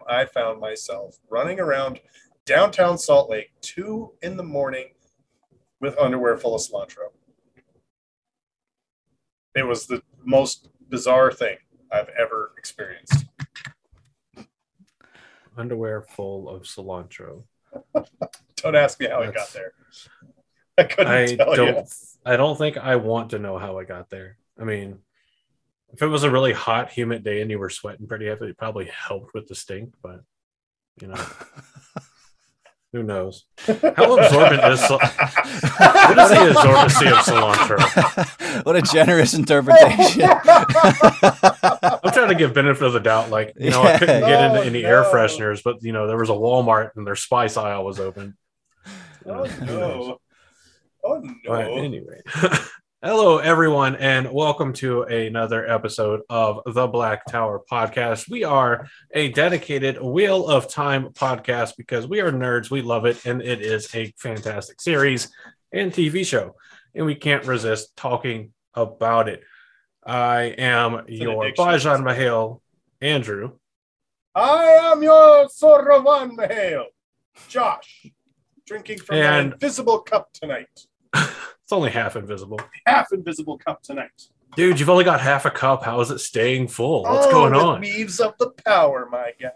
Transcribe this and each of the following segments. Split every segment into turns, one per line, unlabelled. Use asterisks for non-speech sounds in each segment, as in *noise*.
was the second time I found myself running around downtown Salt Lake, two in the morning, with underwear full of cilantro. It was the most bizarre thing I've ever experienced.
Underwear full of cilantro. *laughs*
Don't ask me how I got there. I couldn't
I
tell
don't.
you.
I don't think I want to know how I got there. I mean, if it was a really hot, humid day and you were sweating pretty heavily, it probably helped with the stink. But you know, *laughs* who knows? How absorbent is what is the absorbency of cilantro? *laughs*
what a generous interpretation. *laughs*
I'm trying to give benefit of the doubt. Like, you know, I couldn't get into
Oh,
any air fresheners, but you know, there was a Walmart and their spice aisle was open.
Oh no. Oh no.
But anyway, hello everyone, and welcome to another episode of the Black Tower Podcast. We are a dedicated Wheel of Time podcast because we are nerds, we love it, and it is a fantastic series and TV show, and we can't resist talking about it. I am your
addiction.
Bajan Mahal, Andrew.
I am your Sorovan Mahale, Josh, drinking from
And-
an invisible cup tonight. *laughs*
It's only half invisible.
Half invisible cup tonight.
Dude, you've only got half a cup. How is it staying full? What's
oh,
going on?
Weaves of the power, my guy.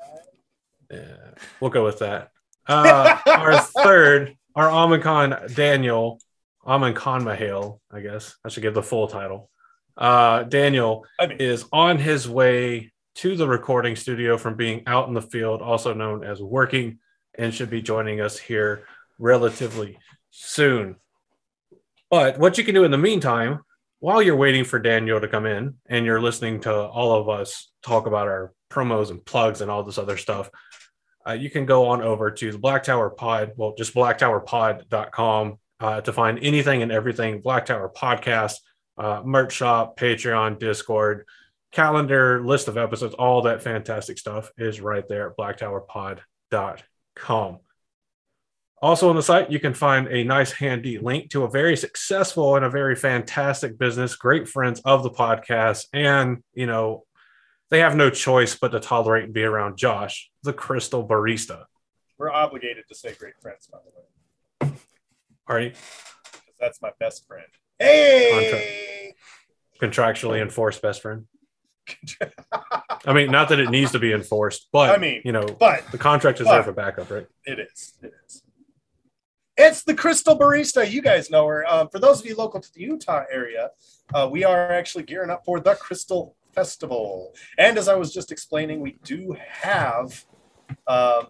Yeah, we'll go with that. Uh, *laughs* our third, our Amicon Daniel, Amicon Mahale, I guess I should give the full title. Uh, Daniel
I mean,
is on his way to the recording studio from being out in the field, also known as working, and should be joining us here relatively soon. But what you can do in the meantime, while you're waiting for Daniel to come in and you're listening to all of us talk about our promos and plugs and all this other stuff, uh, you can go on over to the Black Tower Pod, well, just blacktowerpod.com uh, to find anything and everything Black Tower Podcast, uh, merch shop, Patreon, Discord, calendar, list of episodes, all that fantastic stuff is right there at blacktowerpod.com. Also on the site, you can find a nice handy link to a very successful and a very fantastic business, great friends of the podcast. And, you know, they have no choice but to tolerate and be around Josh, the Crystal Barista.
we're obligated to say great friends, by the way,
Are you
because that's my best friend. Hey!
contractually enforced best friend? I mean, not that it needs to be enforced, but
I mean,
you know,
but
the contract is
but-
there for backup, right?
It is. It is. The Crystal Barista. You guys know her. Um, for those of you local to the Utah area, uh, we are actually gearing up for the Crystal Festival. And as I was just explaining, we do have um,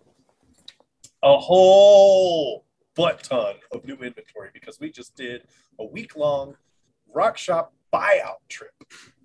a whole butt ton of new inventory because we just did a week long rock shop buyout trip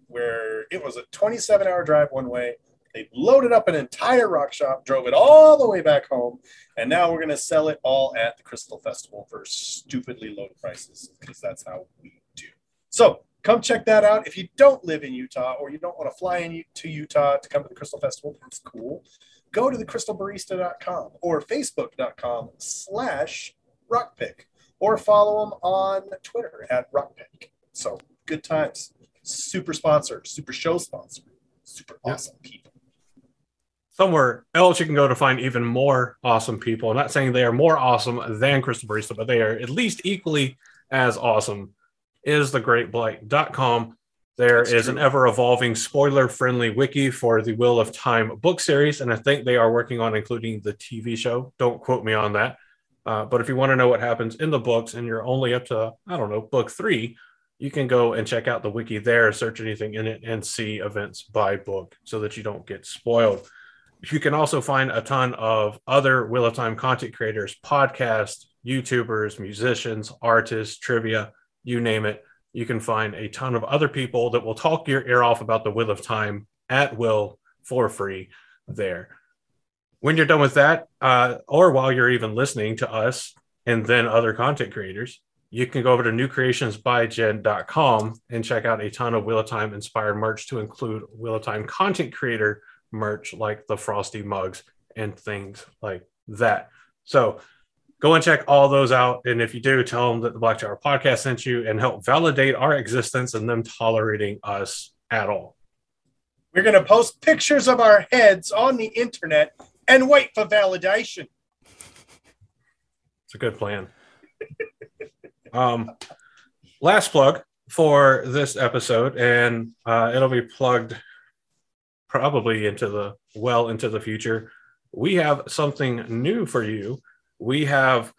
where it was a 27 hour drive one way. They loaded up an entire rock shop, drove it all the way back home, and now we're going to sell it all at the Crystal Festival for stupidly low prices because that's how we do. So come check that out. If you don't live in Utah or you don't want to fly in to Utah to come to the Crystal Festival, that's cool. Go to thecrystalbarista.com or facebook.com slash rockpick or follow them on Twitter at rockpick. So good times. Super sponsor, super show sponsor, super
Yeah.
awesome people.
Somewhere else you can go to find even more awesome people. I'm not saying they are more awesome than Crystal Barista, but they are at least equally as awesome. Is thegreatblight.com. There is
That's
an
true.
ever evolving spoiler friendly wiki for the Wheel of Time book series, and I think they are working on including the TV show. Don't quote me on that. Uh, but if you want to know what happens in the books and you're only up to, I don't know, book three, you can go and check out the wiki there, search anything in it, and see events by book so that you don't get spoiled. You can also find a ton of other Wheel of Time content creators, podcasts, YouTubers, musicians, artists, trivia, you name it. You can find a ton of other people that will talk your ear off about the Wheel of Time at will for free there. When you're done with that, uh, or while you're even listening to us and then other content creators, you can go over to newcreationsbyjen.com and check out a ton of Wheel of Time inspired merch to include Wheel of Time content creator merch like the frosty mugs and things like that. So go and check all those out. And if you do, tell them that the Black Tower podcast sent you and help validate our existence and them tolerating us at all.
We're going to post pictures of our heads on the internet and wait for validation.
It's a good plan. *laughs* um, last plug for this episode, and uh, it'll be plugged probably into the well into the future. We have something new for you. We have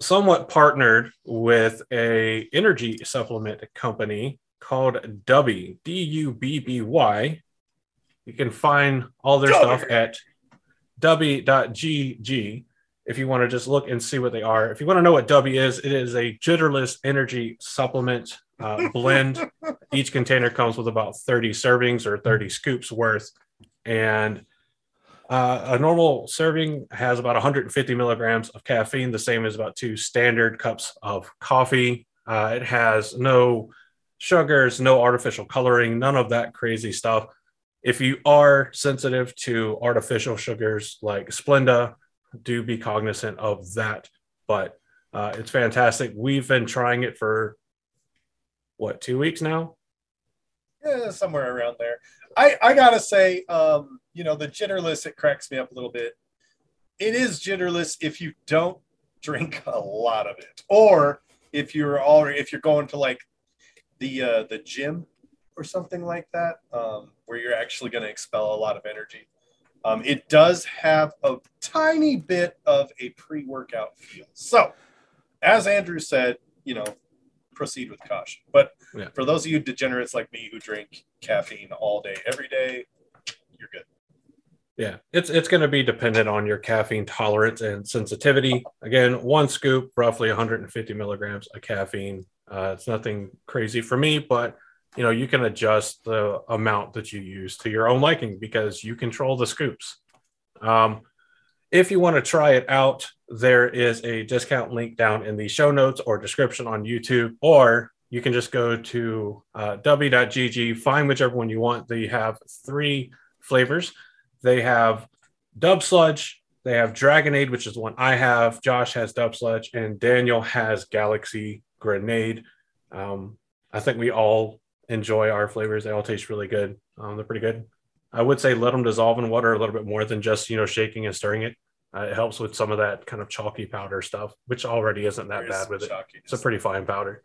somewhat partnered with a energy supplement company called Dubby, D U B B Y. You can find all their
Dubby.
stuff at dubby.gg if you want to just look and see what they are. If you want to know what Dubby is, it is a jitterless energy supplement uh, *laughs* blend. Each container comes with about 30 servings or 30 scoops worth. And uh, a normal serving has about 150 milligrams of caffeine, the same as about two standard cups of coffee. Uh, it has no sugars, no artificial coloring, none of that crazy stuff. If you are sensitive to artificial sugars like Splenda, do be cognizant of that. But uh, it's fantastic. We've been trying it for what, two weeks now?
Yeah, somewhere around there. I, I gotta say, um, you know, the jitterless, it cracks me up a little bit. It is jitterless if you don't drink a lot of it. Or if you're already if you're going to like the uh the gym or something like that, um, where you're actually gonna expel a lot of energy. Um, it does have a tiny bit of a pre-workout feel. So, as Andrew said, you know, proceed with caution. But
Yeah.
for those of you degenerates like me who drink caffeine all day, every day, you're good.
Yeah, it's it's going to be dependent on your caffeine tolerance and sensitivity. Again, one scoop, roughly 150 milligrams of caffeine. Uh, it's nothing crazy for me, but you know you can adjust the amount that you use to your own liking because you control the scoops. Um, if you want to try it out, there is a discount link down in the show notes or description on YouTube, or you can just go to uh, dubby.gg, find whichever one you want. They have three flavors. They have Dub Sludge, they have Dragonade, which is one I have. Josh has Dub Sludge, and Daniel has Galaxy Grenade. Um, I think we all enjoy our flavors. They all taste really good. Um, they're pretty good. I would say let them dissolve in water a little bit more than just you know shaking and stirring it. Uh, it helps with some of that kind of chalky powder stuff, which already isn't that
There's
bad with it. It's a pretty fine powder.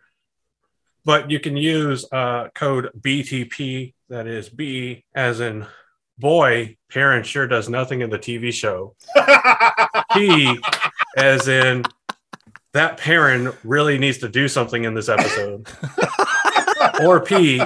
But you can use uh, code BTP, that is B as in boy, Perrin sure does nothing in the TV show. *laughs* P as in that Perrin really needs to do something in this episode. *laughs* or P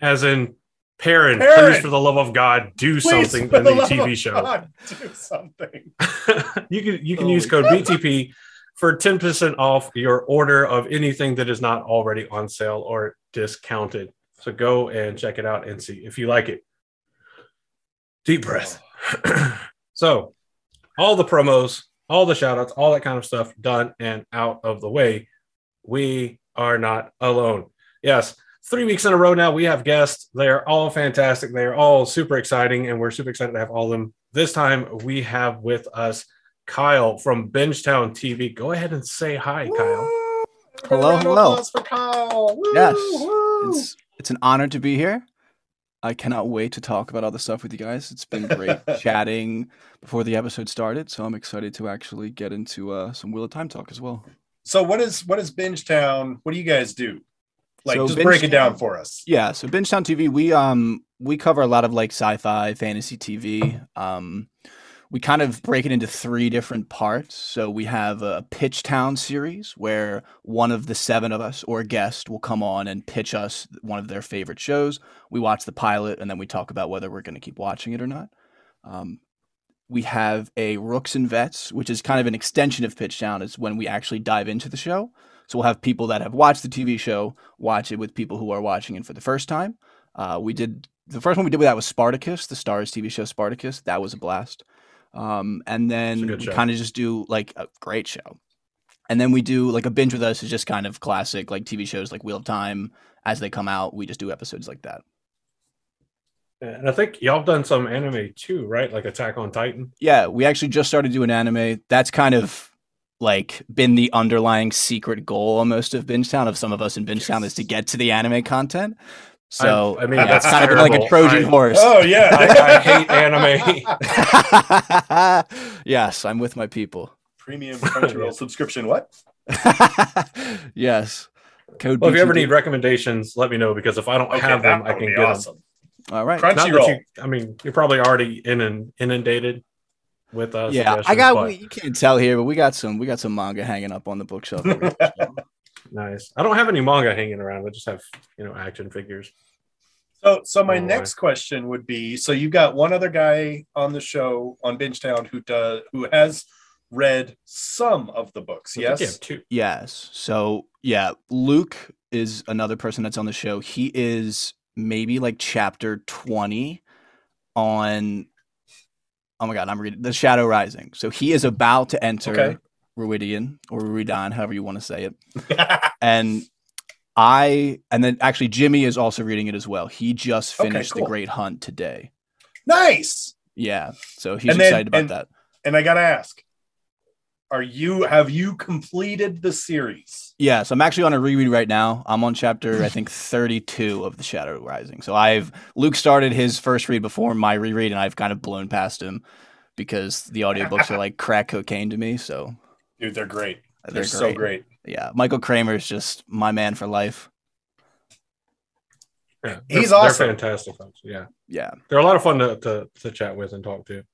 as in Parent,
Perrin!
please for the love of God, do
Please,
something
for
in the
love
TV show.
God, do something. *laughs*
you can you can
Holy
use code BTP for 10% off your order of anything that is not already on sale or discounted. So go and check it out and see if you like it. Deep breath. *clears throat* so all the promos, all the shout outs, all that kind of stuff done and out of the way. We are not alone. Yes, three weeks in a row now, we have guests. They're all fantastic. They're all super exciting, and we're super excited to have all of them. This time we have with us Kyle from Bingetown TV. Go ahead and say hi, Kyle.
Hello, hello.
for Kyle. Woo,
Yes,
woo.
It's it's an honor to be here. I cannot wait to talk about all the stuff with you guys. It's been great *laughs* chatting before the episode started, so I'm excited to actually get into uh, some Wheel of Time talk as well.
So what is what is Bingetown? What do you guys do? Like
So
just break it down for us.
Yeah, so Bingetown TV, we um we cover a lot of like sci-fi, fantasy TV. Um, we kind of break it into three different parts. So we have a Pitch Town series where one of the seven of us or a guest will come on and pitch us one of their favorite shows. We watch the pilot and then we talk about whether we're going to keep watching it or not. Um, we have a Rooks and Vets, which is kind of an extension of Pitch Town. Is when we actually dive into the show. So we'll have people that have watched the TV show watch it with people who are watching it for the first time. Uh, we did the first one we did with that was Spartacus, the Starz TV show Spartacus. That was a blast. Um, and then we kind of just do like a great show. And then we do like a binge with us is just kind of classic like TV shows like Wheel of Time as they come out. We just do episodes like that.
And I think y'all done some anime too, right? Like Attack on Titan.
Yeah, we actually just started doing anime. That's kind of like been the underlying secret goal almost of Bingetown of some of us in Binge Bingetown is to get to the anime content. So
I mean,
yeah,
that's
kind of like a. Trojan
I-
horse.
Oh yeah. *laughs*
I, I hate anime. *laughs*
yes, I'm with my people.
Premium Crunchyroll *laughs* subscription. What?
yes. Code
Well, if you ever need recommendations, let me know because if I don't have them, I can get
awesome.
All right.
Them. Not that
Crunchyroll.
you, I mean, you're probably already in inundated with uh,
yeah, I got.
but
We, you can't tell here, but we got some. We got some manga hanging up on the bookshelf. here, *laughs* so. *laughs*
nice. I don't have any manga hanging around. I just have you know action figures.
So, so my
Oh,
next question would be: so you've got one other guy on the show on Bingetown who does who has read some of the books.
I
Yes.
two.
Yes. So yeah, Luke is another person that's on the show. He is maybe like chapter 20 on oh my god, I'm reading the Shadow Rising. So he is about to enter
Okay.
Rhuidean or Ruidan, however you want to say it. *laughs* And I and then actually Jimmy is also reading it as well. He just
Okay,
finished
cool.
the Great Hunt today.
nice.
Yeah. So he's
then-
excited about
and-
that.
And I gotta ask: Are you have you completed the series?
Yes, I'm actually on a reread right now. I'm on chapter I think 32 of The Shadow Rising. So I've Luke started his first read before my reread, and I've kind of blown past him because the audiobooks are like crack cocaine to me. So
Dude, they're great. They're,
they're,
so great.
Yeah, Michael Kramer is just my man for life.
Yeah,
He's
they're,
awesome.
They're fantastic folks. Yeah,
Yeah,
they're a lot of fun to, to, to chat with and talk to.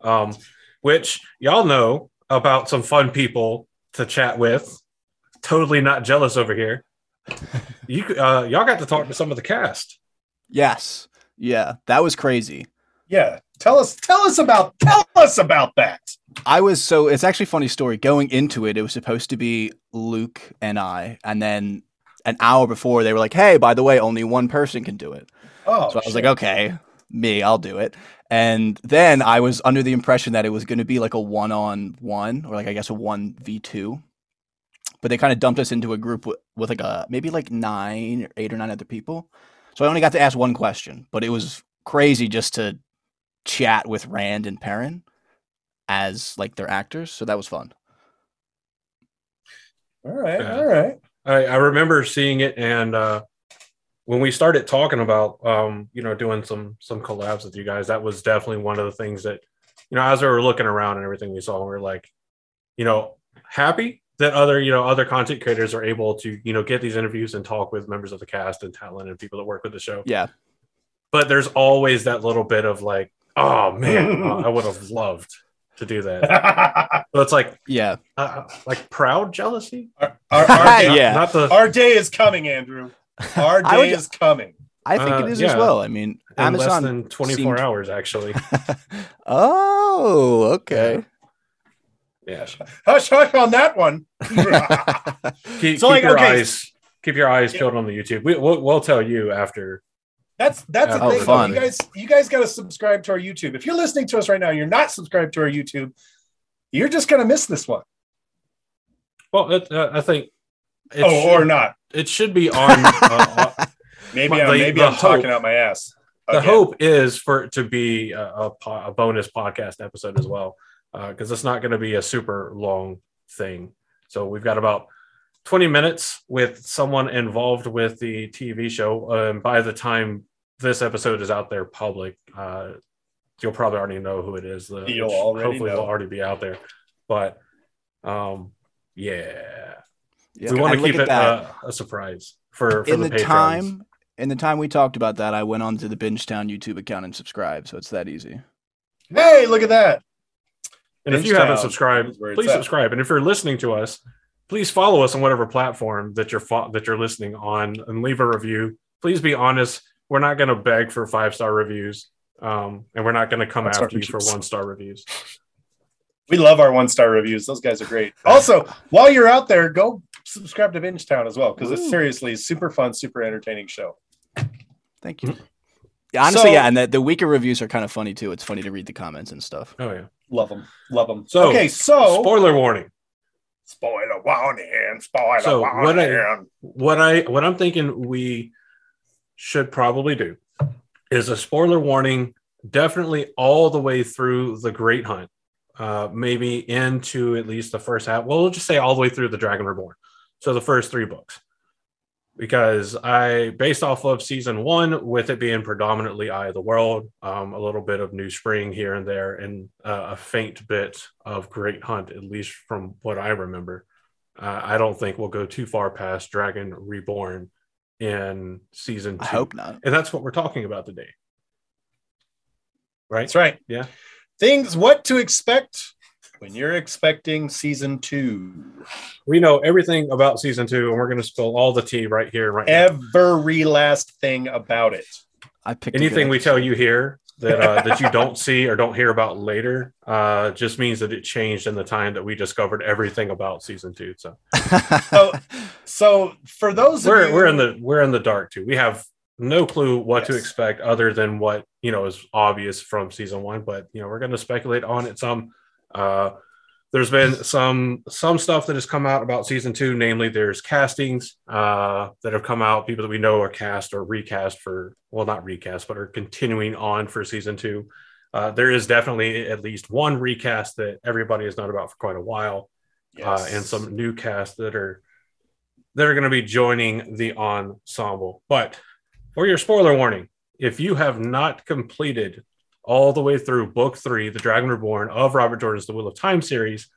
Um, which y'all know about some fun people to chat with. Totally not jealous over here. *laughs* You uh, y'all got to talk to some of the cast.
yes, yeah, that was crazy.
Yeah. Tell us. Tell us about. Tell us about that.
I was so it's actually a funny story. Going into it, it was supposed to be Luke and I, and then an hour before they were like, "Hey, by the way, only one person can do it."
Oh,
so I was
shit.
like, okay, me, I'll do it. And then I was under the impression that it was going to be like a one on one or like, I guess, a 1v2. But they kind of dumped us into a group with, with like a maybe like nine or eight or nine other people. So I only got to ask one question, but it was crazy just to chat with Rand and Perrin as like their actors. So that was fun.
All right.
Yeah.
All right.
I, I remember seeing it, and uh, when we started talking about, um, you know, doing some some collabs with you guys, that was definitely one of the things that, you know, as we were looking around and everything we saw, we were like, you know, happy that other, you know, other content creators are able to, you know, get these interviews and talk with members of the cast and talent and people that work with the show.
Yeah.
But there's always that little bit of like, oh man, uh, *laughs* I would have loved to do that. *laughs* So it's like,
Yeah.
uh, like proud jealousy.
our, our, our, *laughs* day,
Yeah.
Not the
our day is coming, Andrew. *laughs* Our
I would-
day is coming.
I think
Uh,
it is
yeah.
as well. I mean,
in less
Amazon.
than 24
seemed-
hours actually *laughs*
oh, okay.
yeah
Hush, hush on that one. *laughs*
keep,
So,
keep
like,
your
okay.
eyes keep your eyes peeled on the youtube we, we'll, we'll tell you after
That's that's the
Oh,
thing.
fun.
You guys, you guys got to subscribe to our YouTube. If you're listening to us right now, and you're not subscribed to our YouTube. You're just gonna miss this one.
well it, uh, i think it,
oh,
should,
or not.
It should be on uh, *laughs* uh,
Maybe
the-
I'm maybe
the
I'm talking out my ass.
the hope is for it to be a, a, po- a bonus podcast episode as well because it's not going to be a super long thing so we've got about 20 minutes with someone involved with the tv show and by the time this episode is out there public uh, you'll probably already know who it is the,
You'll already
hopefully
know.
will already be out there but um yeah,
Yeah.
we want to keep it
that.
uh, a surprise for, for
in
the,
the, time in the time we talked about that, I went on to the Bingetown YouTube account and subscribed, so it's that easy.
Hey, look at that.
And if
Bench
you haven't subscribed,
is where it's
please
at.
subscribe. And if you're listening to us, please follow us on whatever platform that you're fo- that you're listening on, and leave a review. Please be honest. We're not going to beg for five star reviews, um, and we're not going to come
Five-star
after you for one star reviews.
We love our one star reviews. Those guys are great. Also, while you're out there, go subscribe to Binge Town as well because it's seriously super fun, super entertaining show.
Thank you. Yeah, honestly,
So-
yeah, and the, the weaker reviews are kind of funny too. It's funny to read the comments and stuff.
Oh yeah.
Love them, love them.
So,
okay, so
Spoiler warning.
spoiler warning, spoiler
So, what. I- What I what I'm thinking we should probably do is a spoiler warning. Definitely all the way through the Great Hunt. Uh, maybe into at least the first half. Well, we'll just say all the way through the Dragon Reborn. So the first three books. because I, based off of season one, with it being predominantly Eye of the World, um, a little bit of New Spring here and there, and uh, a faint bit of Great Hunt, at least from what I remember. Uh, I don't think we'll go too far past Dragon Reborn in season two.
I hope not.
And that's what we're talking about today. Right?
That's right.
Yeah.
Things what to expect when you're expecting season two.
We know everything about season two, and we're going to spill all the tea right here, right now.
Every last thing about it.
I picked
Anything we tell you here that uh, that you *laughs* don't see or don't hear about later uh, just means that it changed in the time that we discovered everything about season two. So
So, so for those
we're
you,
we're in the we're in the dark too. We have no clue what to expect other than what you know is obvious from season one. But you know we're going to speculate on it some. Uh, there's been some some stuff that has come out about season two. Namely, there's castings uh, that have come out. People that we know are cast or recast for well, not recast, but are continuing on for season two. Uh, there is definitely at least one recast that everybody has known about for quite a while uh,
Yes.
and some new cast that are that are going to be joining the ensemble. But for your spoiler warning, if you have not completed all the way through book three, The Dragon Reborn of Robert Jordan's The Wheel of Time series,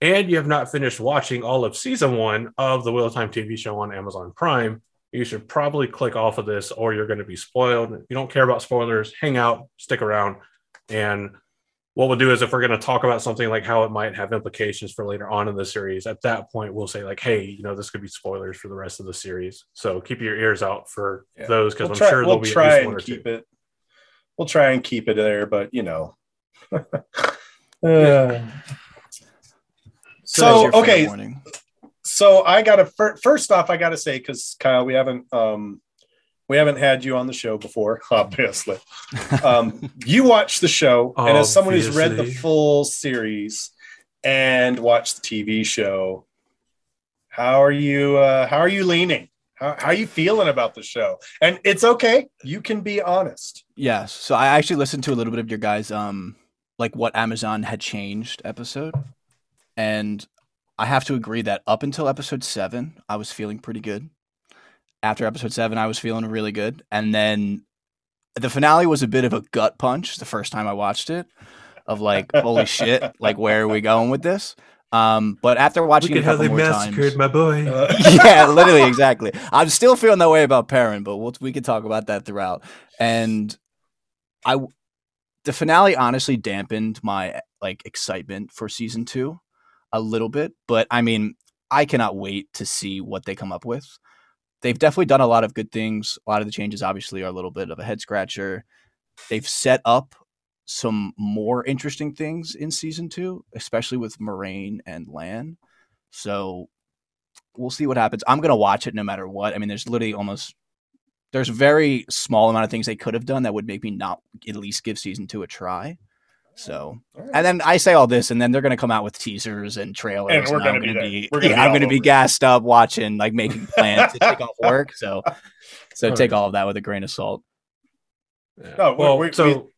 and you have not finished watching all of season one of the Wheel of Time TV show on Amazon Prime, you should probably click off of this or you're going to be spoiled. If you don't care about spoilers, hang out, stick around. And what we'll do is if we're going to talk about something like how it might have implications for later on in the series, at that point we'll say like, hey, you know, this could be spoilers for the rest of the series. So keep your ears out for
Yeah.
those because
we'll
I'm
try,
sure
we'll
there'll be at least one or
keep
two.
it. We'll try and keep it there, but you know. *laughs* Uh,
So
so okay, so I gotta fir- first off, I gotta say because Kyle, we haven't um we haven't had you on the show before, *laughs* obviously. Um, you watch the show, and as someone who's read the full series and watched the TV show, how are you? Uh, how are you leaning? How, how are you feeling about the show? And it's okay. You can be honest.
Yes. So I actually listened to a little bit of your guys' um like what Amazon had changed episode. And I have to agree that up until episode 7, I was feeling pretty good. After episode 7, I was feeling really good. And then the finale was a bit of a gut punch the first time I watched it of like holy *laughs* shit, like where are we going with this? Um but after watching it a couple more times
my boy. *laughs*
Uh,
yeah, literally, *laughs* exactly. I'm still feeling that way about Perrin, but we'll, we can talk about that throughout. And I, the finale honestly dampened my like excitement for season two a little bit, but I mean, I cannot wait to see what they come up with. They've definitely done a lot of good things. A lot of the changes, obviously, are a little bit of a head scratcher. They've set up some more interesting things in season two, especially with Moiraine and Lan. So we'll see what happens. I'm gonna watch it no matter what. I mean, there's literally almost there's very small amount of things they could have done that would make me not at least give season two a try. So, and then I say all this, and then they're gonna come out with teasers and trailers,
And we're
I'm
gonna be
gonna
there.
be,
We're gonna
yeah,
be *laughs*
I'm gonna be gassed up watching, like making plans to take off *laughs* work. So, so
All
take
right.
all of that with a grain of salt.
Yeah.
No,
well,
we-
so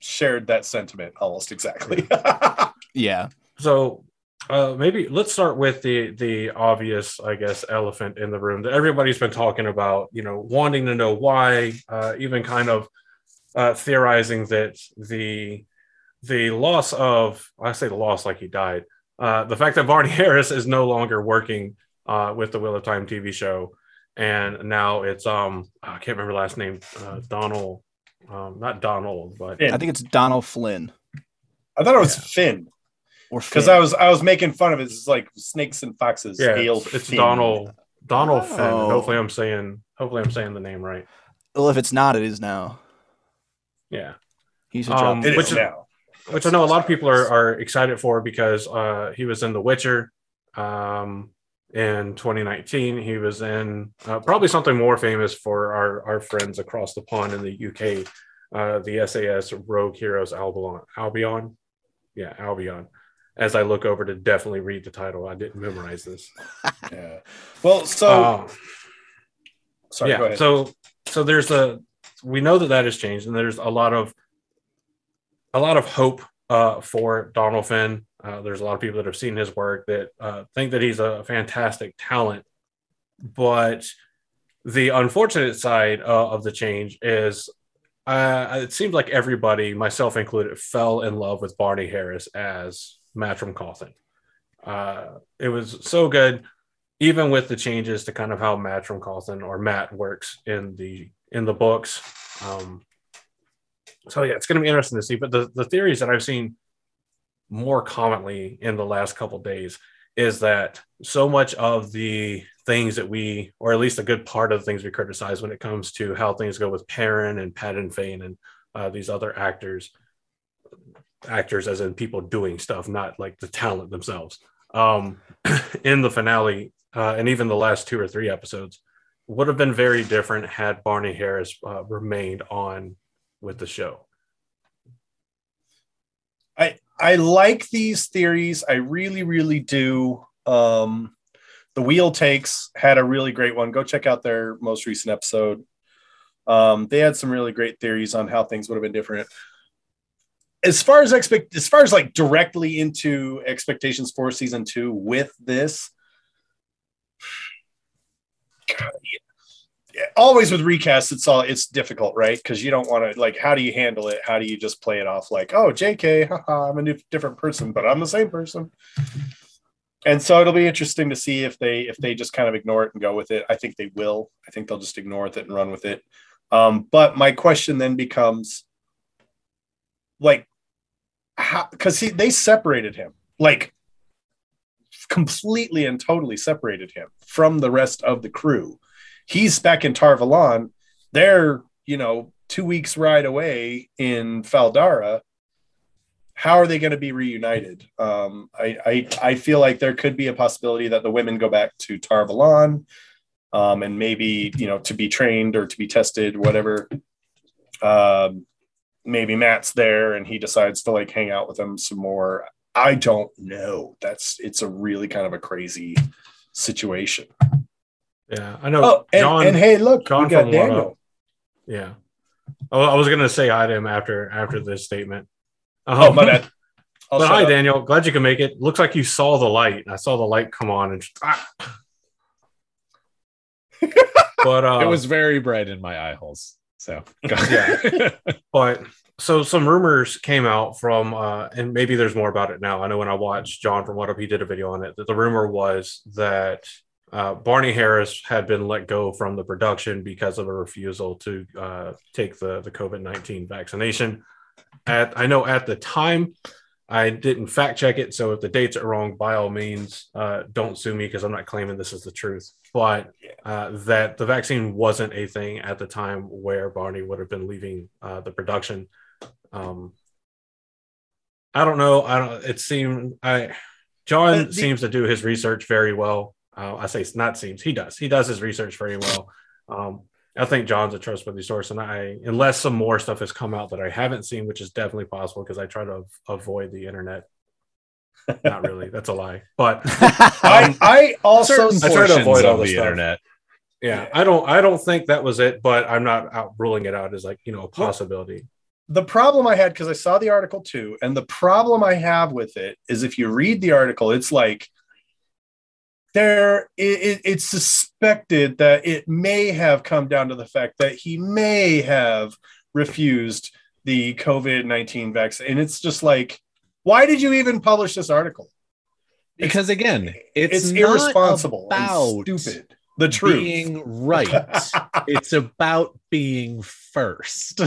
shared that sentiment almost exactly.
Yeah, *laughs*
so uh, maybe let's start with the the obvious, I guess, elephant in the room that everybody's been talking about. You know, wanting to know why, uh, even kind of uh, theorizing that the the loss of I say the loss like he died. Uh, the fact that Barney *laughs* Harris is no longer working uh, with the Wheel of Time TV show, and now it's um I can't remember last name uh, Donald, um, not Donald, but
Finn.
I think it's Donald Flynn
I thought it was
Yeah.
Finn
or
because I was I was making fun of it. It's like snakes and foxes.
yeah,
hail
it's, it's
Finn.
Donald Donald Finn.
Oh.
Hopefully, I'm saying hopefully I'm saying the name right.
well, if it's not, it is now.
Yeah.
He's a
Um,
drop.
Which
is
is-
now.
which I know a lot of people are, are excited for because uh, he was in The Witcher um, in 2019. He was in uh, probably something more famous for our, our friends across the pond in the UK, uh, the SAS Rogue Heroes Albion. Albion, yeah, Albion. As I look over to definitely read the title, I didn't memorize this. *laughs*
Yeah. Well, so
Um,
sorry.
yeah so so there's a we know that that has changed and there's a lot of a lot of hope uh, for donald finn uh, there's a lot of people that have seen his work that uh, think that he's a fantastic talent but the unfortunate side uh, of the change is uh, it seemed like everybody, myself included, fell in love with Barney Harris as Matrim Cauthon. Uh, it was so good, even with the changes to kind of how Matrim Cauthon or Mat works in the in the books. Um, so yeah, it's going to be interesting to see. But the the theories that I've seen more commonly in the last couple days is that so much of the things that we, or at least a good part of the things we criticize when it comes to how things go with Perrin and Padan Fain and uh, these other actors, actors as in people doing stuff, not like the talent themselves. Um, *clears throat* in the finale, uh, and even the last two or three episodes, would have been very different had Barney Harris uh, remained on with the show.
I I like these theories. I really, really do. Um, the Wheel Takes had a really great one. Go check out their most recent episode. Um, they had some really great theories on how things would have been different. As far as expect, as far as like directly into expectations for season two with this, God, *sighs* yeah. always with recasts, it's all it's difficult, right? Because you don't want to like, how do you handle it? How do you just play it off like, oh, J.K., haha, I'm a new, different person, but I'm the same person and so it'll be interesting to see if they if they just kind of ignore it and go with it. I think they will. I think they'll just ignore it and run with it. Um, but my question then becomes, like? Because he they separated him, like, completely and totally separated him from the rest of the crew. He's back in Tar Valon. They're you know two weeks ride away in Fal Dara. How are they going to be reunited? Um, I, I, I feel like there could be a possibility that the women go back to Tar Valon, um, and maybe you know to be trained or to be tested, whatever. Um, maybe Mat's there and he decides to like hang out with them some more. I don't know. That's it's a really kind of a crazy situation.
Yeah, I know.
Oh, and, John, and hey, look, John we got Daniel.
Yeah. Oh, I was gonna say hi to him after after this statement.
Oh, my bad. *laughs*
but hi, up. Daniel. Glad you can make it. Looks like you saw the light. I saw the light come on and just, ah. *laughs*
but uh, it was very bright in my eye holes. So *laughs* yeah.
but so some rumors came out from uh, and maybe there's more about it now. I know when I watched John from What Up, he did a video on it. That the rumor was that uh, Barney Harris had been let go from the production because of a refusal to uh, take the the COVID nineteen vaccination at I know at the time I didn't fact check it, so if the dates are wrong, by all means, uh, don't sue me because I'm not claiming this is the truth. But uh, that the vaccine wasn't a thing at the time where Barney would have been leaving uh, the production. Um, I don't know. I don't. It seemed I John the, seems to do his research very well. Uh, I say not seems he does. He does his research very well. Um, I think John's a trustworthy source, and I unless some more stuff has come out that I haven't seen, which is definitely possible because I try to avoid the internet. Not really, *laughs* that's a lie. But *laughs* um,
I, I also
I try to avoid all the stuff. internet. Yeah, yeah, I don't I don't think that was it, but I'm not out ruling it out as like you know a possibility.
the problem I had because I saw the article too, and the problem I have with it is if you read the article, it's like there it, it's suspected that it may have come down to the fact that he may have refused the covid-19 vaccine. And it's just like why did you even publish this article?
Because it's, again it's, it's irresponsible
about stupid. The truth.
being right. *laughs* It's about being first.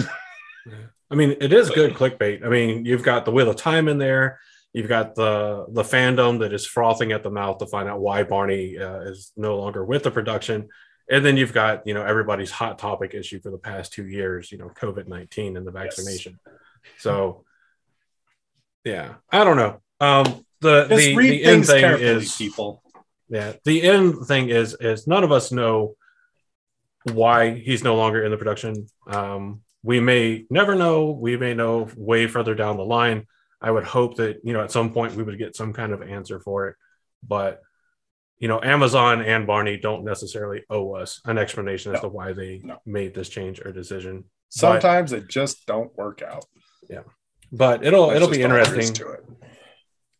I mean it is good clickbait. I mean you've got the wheel of time in there You've got the the fandom that is frothing at the mouth to find out why Barney uh, is no longer with the production, and then you've got you know everybody's hot topic issue for the past two years, you know COVID nineteen and the vaccination. Yes. So, yeah, I don't know. Um, the Just the, the end thing is
people.
Yeah, the end thing is is none of us know why he's no longer in the production. Um, we may never know. We may know way further down the line. I would hope that you know at some point we would get some kind of answer for it, but you know Amazon and Barney don't necessarily owe us an explanation as no, to why they no. made this change or decision.
Sometimes but, it just don't work out.
Yeah, but it'll That's it'll be interesting. To it.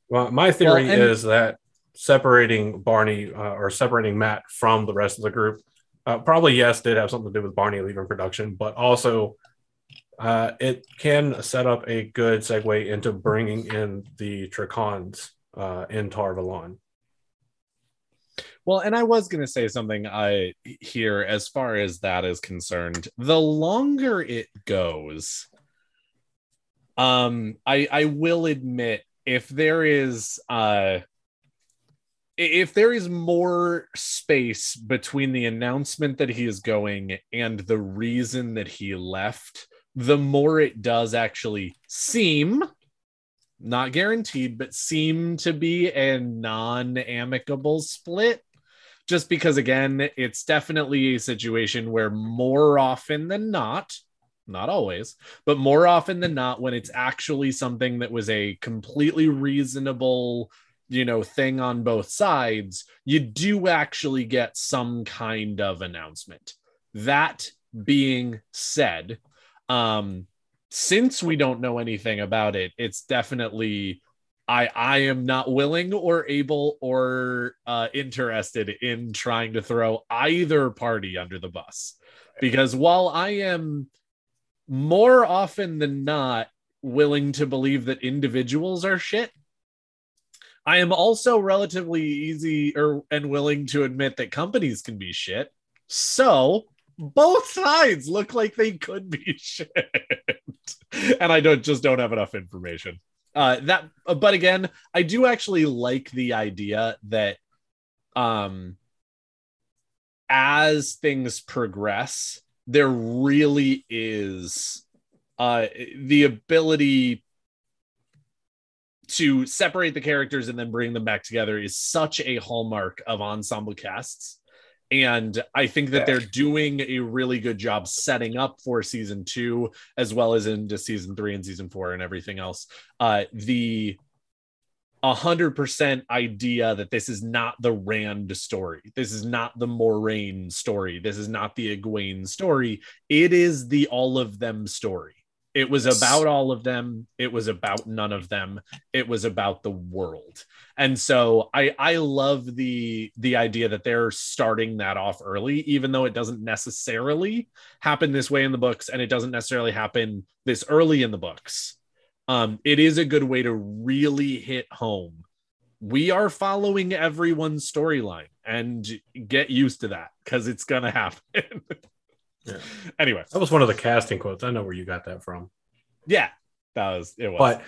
Well, my theory well, and- is that separating Barney uh, or separating Mat from the rest of the group Uh, probably yes, did have something to do with Barney leaving production, but also uh, it can set up a good segue into bringing in the Trakands uh, in Tar Valon.
Well, and I was going to say something I here as far as that is concerned. The longer it goes, um, I I will admit if there is uh if there is more space between the announcement that he is going and the reason that he left, the more it does actually seem not guaranteed, but seem to be a non amicable split. Just because, again, it's definitely a situation where more often than not, not always, but more often than not, when it's actually something that was a completely reasonable, you know, thing on both sides, you do actually get some kind of announcement. That being said, um, since we don't know anything about it, it's definitely I I am not willing or able or uh, interested in trying to throw either party under the bus because while I am more often than not willing to believe that individuals are shit, I am also relatively easy or and willing to admit that companies can be shit. So both sides look like they could be *laughs* shit and i don't just don't have enough information. Uh that but again i do actually like the idea that um as things progress there really is uh the ability to separate the characters and then bring them back together is such a hallmark of ensemble casts and I think that they're doing a really good job setting up for season two, as well as into season three and season four and everything else. Uh, the a hundred percent idea that this is not the Rand story. This is not the Moiraine story. This is not the Egwene story. It is the all of them story. It was about all of them. It was about none of them. It was about the world. And so I I love the the idea that they're starting that off early, even though it doesn't necessarily happen this way in the books, and it doesn't necessarily happen this early in the books. Um, it is a good way to really hit home. We are following everyone's storyline and get used to that because it's gonna happen. *laughs*
Yeah. *laughs*
Anyway,
that was one of the casting quotes. I know where you got that from.
Yeah, that was it. Was.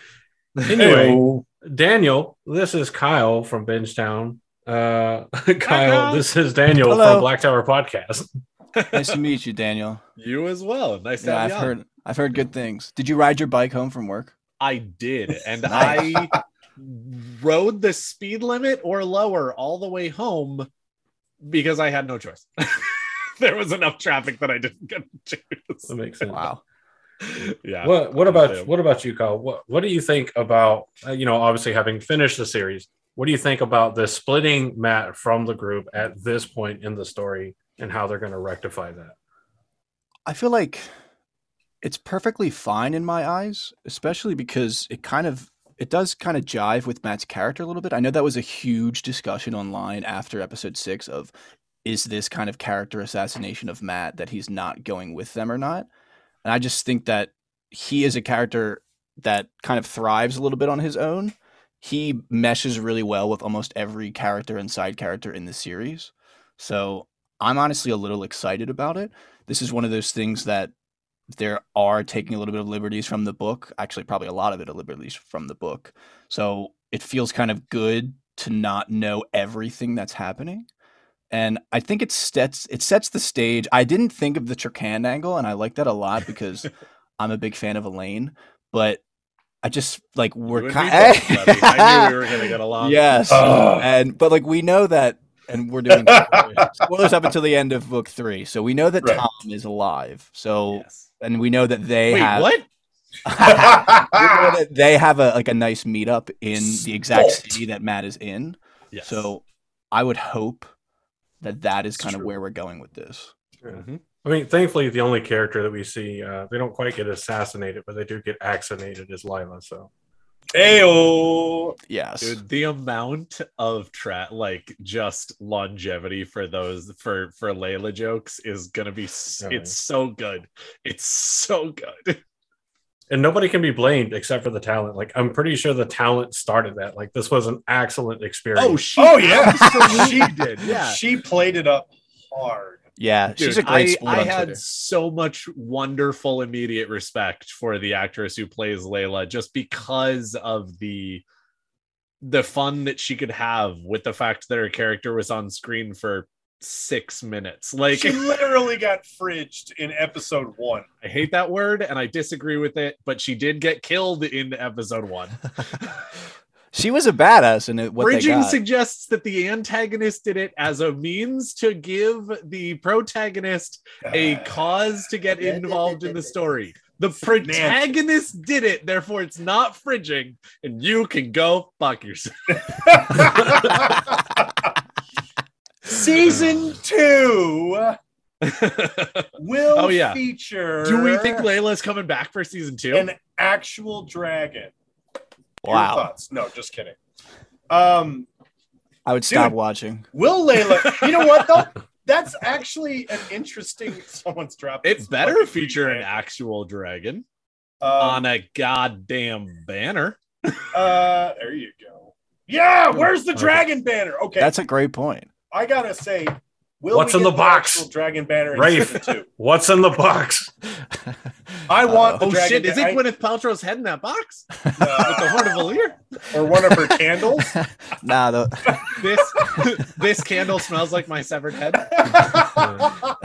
But *laughs* anyway, Daniel, this is Kyle from Bingetown. Uh, *laughs* Kyle, Kyle, this is Daniel Hello. from Black Tower Podcast.
nice to meet you, Daniel.
You as well. Nice
yeah, I've heard. I've heard good things. Did you ride your bike home from work?
I did, and I rode the speed limit or lower all the way home because I had no choice. There was enough traffic that I didn't get to choose.
That makes sense.
Wow.
yeah.
What What about What about you, Kyle? What What do you think about uh, you know obviously having finished the series? What do you think about the splitting Mat from the group at this point in the story and how they're going to rectify that?
I feel like it's perfectly fine in my eyes, especially because it kind of it does kind of jive with Mat's character a little bit. I know that was a huge discussion online after episode 6 of is this kind of character assassination of Mat that he's not going with them or not. And I just think that he is a character that kind of thrives a little bit on his own. He meshes really well with almost every character and side character in the series. So I'm honestly a little excited about it. This is one of those things that there are taking a little bit of liberties from the book. Actually, probably a lot of it of liberties from the book. So it feels kind of good to not know everything that's happening and I think it sets it sets the stage. I didn't think of the Trakand angle, and I like that a lot because *laughs* I'm a big fan of Elayne. But I just like we're kind. *laughs* Of,
I knew we were gonna get along.
Yes, and but like we know that, and we're doing *laughs* spoilers up until the end of book three, so we know that right. Tom is alive. So yes. and we know that they
Wait,
have
what.
they have a like a nice meetup in the exact city that Mat is in.
Yes.
So I would hope that that is kind of where we're going with this.
Mm-hmm. I mean, thankfully, the only character that we see, uh, they don't quite get assassinated, but they do get accidentated is Lila. So
Ayo.
Yes.
Dude, the amount of tra- like just longevity for those for for Layla jokes is gonna be s-
Oh,
it's so good. It's so good. *laughs*
and nobody can be blamed except for the talent. Like I'm pretty sure the talent started that. Like this was an excellent experience.
Oh, she
Oh, yeah. *laughs*
she did. Yeah.
She played it up hard.
yeah, she's a great
I,
sport
I
on
had
Twitter.
so much wonderful immediate respect for the actress who plays Layla just because of the the fun that she could have with the fact that her character was on screen for six minutes. Like
she literally got fridged in episode one.
I hate that word and I disagree with it, but she did get killed in episode one. *laughs*
She was a badass in it. What they
Bridging
got.
suggests that the antagonist did it as a means to give the protagonist a cause to get involved in the story. The protagonist did it, therefore it's not fridging, and you can go fuck yourself. *laughs* *laughs*
Season two *laughs* will
Oh, yeah.
feature
Do we think Layla's coming back for season two?
an actual dragon? Your
wow.
thoughts? No, just kidding. Um,
I would stop
Dude.
watching.
will Layla? *laughs* You know what though? That's actually an interesting. *laughs* Someone's dropped.
it better
fucking
feature an actual dragon
Um,
on a goddamn banner.
uh, there you go. Yeah, where's the
Okay.
dragon banner? Okay,
That's a great point.
I gotta say, will
What's
we
in
get
the box?
dragon banner
Rafe. *laughs* What's in the box? *laughs*
I want the
Oh
dragon
shit, is it
I-
Gwyneth Paltrow's head in that box?
uh, *laughs*
With the Horn of Valere?
or one of her candles.
nah, the,
This this candle smells like my severed head.
That-